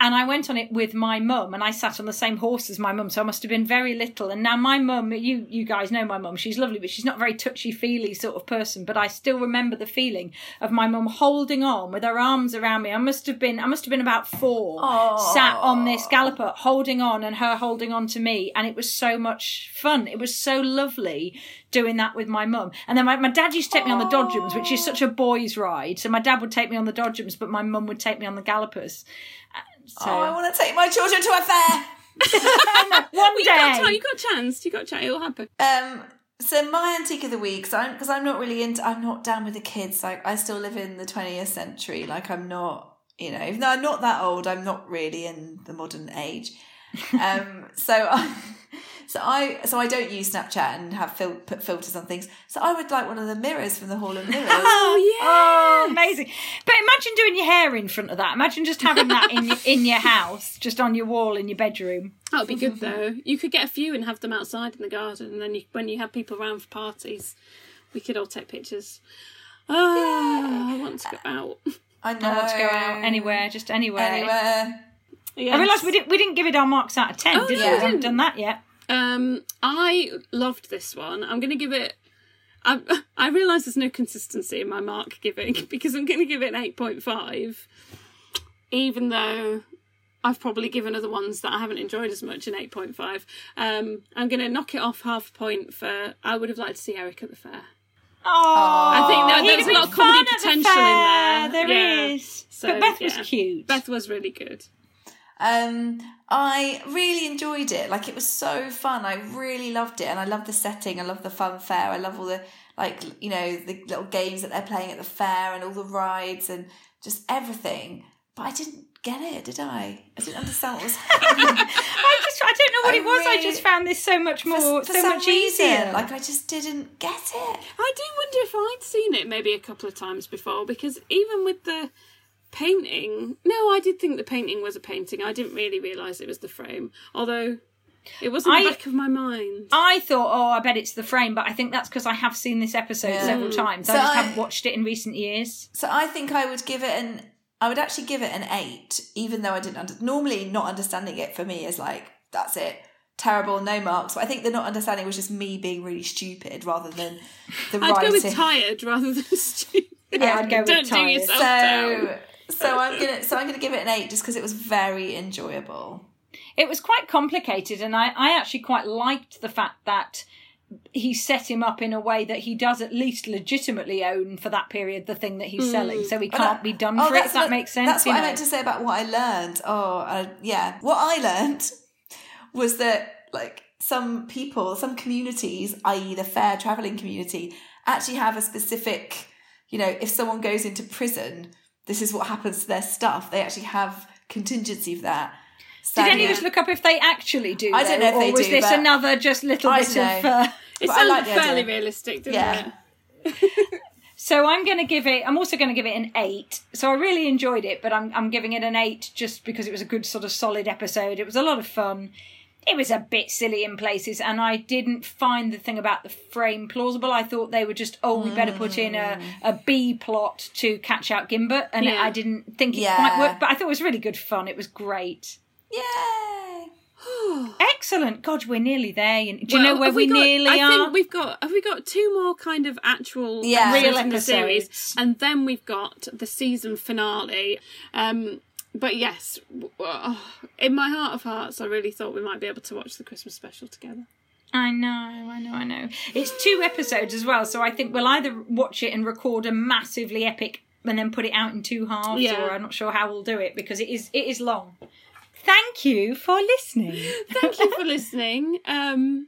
and I went on it with my mum, and I sat on the same horse as my mum, so I must have been very little. And now my mum, you you guys know my mum, she's lovely, but she's not a very touchy feely sort of person. But I still remember the feeling of my mum holding on with her arms around me. I must have been I must have been about four, Aw. sat on this galloper holding on, and her holding on to me, and it was so much fun. It was so lovely doing that with my mum. And then my, my dad used to take me on the Dodgems, which is such a boy's ride. So my dad would take me on the Dodgems, but my mum would take me on the gallopers. So Oh, I want to take my children to a fair. one Well, you got day. You got a chance. You got a chance. It'll happen. Um, so my antique of the week, so I'm because I'm not really into, I'm not down with the kids. Like I still live in the 20th century. Like I'm not, you know, even though I'm not that old, I'm not really in the modern age. Um, so I, so I, so I don't use Snapchat and have fil- put filters on things. So I would like one of the mirrors from the Hall of Mirrors. Oh, yeah. Oh, amazing! But imagine doing your hair in front of that. Imagine just having that in your, in your house, just on your wall in your bedroom. That would be good though. You could get a few and have them outside in the garden, and then you, when you have people around for parties, we could all take pictures. Oh, I want to go out. I know. I want to go out anywhere, just anywhere. Anywhere. Yes. I realised we didn't we didn't give it our marks out of ten, Oh, did no, we? we We haven't didn't. done that yet. Um, I loved this one. I'm going to give it. I I realise there's no consistency in my mark giving because I'm going to give it an eight point five, even though I've probably given other ones that I haven't enjoyed as much an eight point five. Um, I'm going to knock it off half a point for. I would have liked to see Eric at the fair. Oh, I think there- there's a lot of comedy at the potential in there. There Yeah. is. So, but Beth was cute. Beth was really good. Um, I really enjoyed it. Like it was so fun. I really loved it, and I love the setting. I love the fun fair. I love all the like you know the little games that they're playing at the fair and all the rides and just everything. But I didn't get it, did I? I didn't understand what was happening. I just, I don't know what I it was. I just found this so much more, for, for so some much reason, easier. like I just didn't get it. I do wonder if I'd seen it maybe a couple of times before because even with the painting, no, I did think the painting was a painting. I didn't really realise it was the frame, although it was in I- back of my mind. I thought, oh, I bet it's the frame, but I think that's because I have seen this episode Yeah. several mm. times. So I just I- haven't watched it in recent years. So I think I would give it an. I would actually give it an eight, even though I didn't. Under, normally, not understanding it for me is like that's it, terrible, no marks. But I think the not understanding was just me being really stupid rather than the I'd writing. go with tired rather than stupid. Yeah, I'd go with Don't do tired. yourself down. So, I'm gonna, so I'm gonna give it an eight just because it was very enjoyable. It was quite complicated, and I, I actually quite liked the fact that he set him up in a way that he does at least legitimately own for that period the thing that he's selling, so he can't that- be done oh, for it. If that what- makes sense. That's what I meant to say about what I learned. Oh, uh, yeah. What I learned was that like some people, some communities, i.e., the fair traveling community, actually have a specific. You know, if someone goes into prison, this is what happens to their stuff. They actually have contingency for that. Did any of us look up if they actually do? I don't though, know if or they was do, this another just little I bit don't of? Uh, It sounded like fairly idea. realistic, didn't Yeah. it? So I'm going to give it. I'm also going to give it an eight. So I really enjoyed it, but I'm I'm giving it an eight just because it was a good sort of solid episode. It was a lot of fun. It was a bit silly in places, and I didn't find the thing about the frame plausible. I thought they were just, oh, we better put in a, a B plot to catch out Gimbert, and Yeah. I didn't think it Yeah. quite worked. But I thought it was really good fun. It was great. Yay! Excellent. God, we're nearly there. You- Do you Well, know where have we, got- nearly I are? think we've got. Have we got two more kind of actual Yeah. Real the series, episodes. and then we've got the season finale. Um, but yes, oh, in my heart of hearts, I really thought we might be able to watch the Christmas special together. I know, I know, I know. It's two episodes as well, so I think we'll either watch it and record a massively epic and then put it out in two halves, Yeah. or I'm not sure how we'll do it because it is it is long. Thank you for listening. Thank you for listening. Um,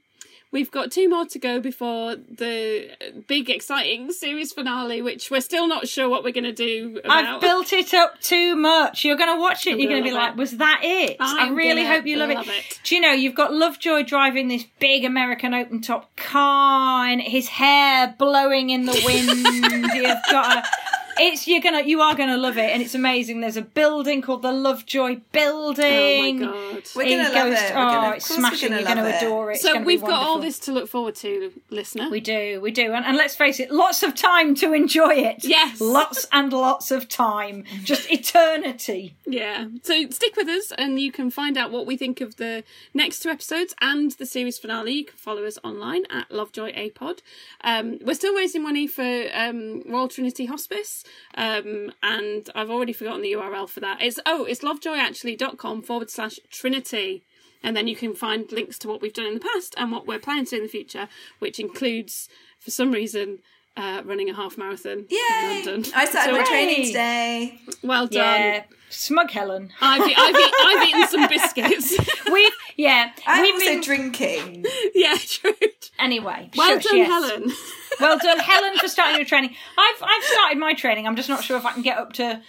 we've got two more to go before the big, exciting series finale, which we're still not sure what we're going to do. About. I've built it up too much. You're going to watch it. I'm You're going to be like, it. "Was that it?" I I'm really gonna hope you love, love it. it. Do you know you've got Lovejoy driving this big American open top car and his hair blowing in the wind. you've got a. It's you're gonna you are gonna love it and it's amazing. There's a building called the Lovejoy Building. Oh my god! We're gonna love goes- it. We're oh, gonna, it's course we're smashing. gonna You're going to it. adore it. So we've got all this to look forward to, listener. We do, we do. And, and let's face it, lots of time to enjoy it. Yes. Lots and lots of time. Just eternity. Yeah. So stick with us and you can find out what we think of the next two episodes and the series finale. You can follow us online at Lovejoy APod. Um, we're still raising money for um, Royal Trinity Hospice. Um, and I've already forgotten the URL for that. It's oh, it's lovejoyactually.com forward slash Trinity. And then you can find links to what we've done in the past and what we're planning to do in the future, which includes, for some reason, uh, running a half marathon Yay! in London. I started my training today. Well done. Yeah. Smug Helen. I've, I've, eat, I've eaten some biscuits. We've, yeah. I'm we've also been, drinking. yeah, true. anyway. Well shush, done, yes. Helen. Well done, Helen, for starting your training. I've, I've started my training. I'm just not sure if I can get up to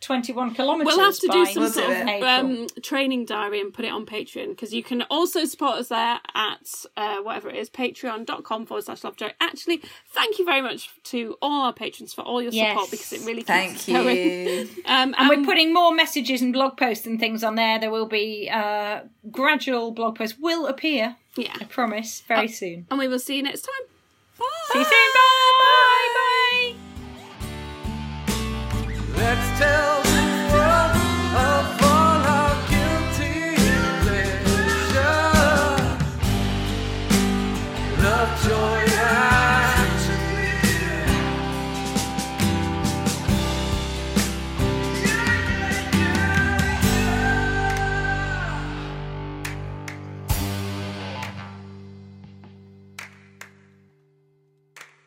21 kilometres. We'll have to do some sort of um, training diary and put it on Patreon because you can also support us there at uh, whatever it is, patreon.com forward slash lovejoy. Actually, thank you very much to all our patrons for all your support because it really keeps Thank going. you. Um, And we're putting more messages and blog posts and things on there. There will be uh, gradual blog posts will appear. yeah, I promise very soon. and we will see you next time. Bye. See you soon. Bye. Bye. Bye. Let's tell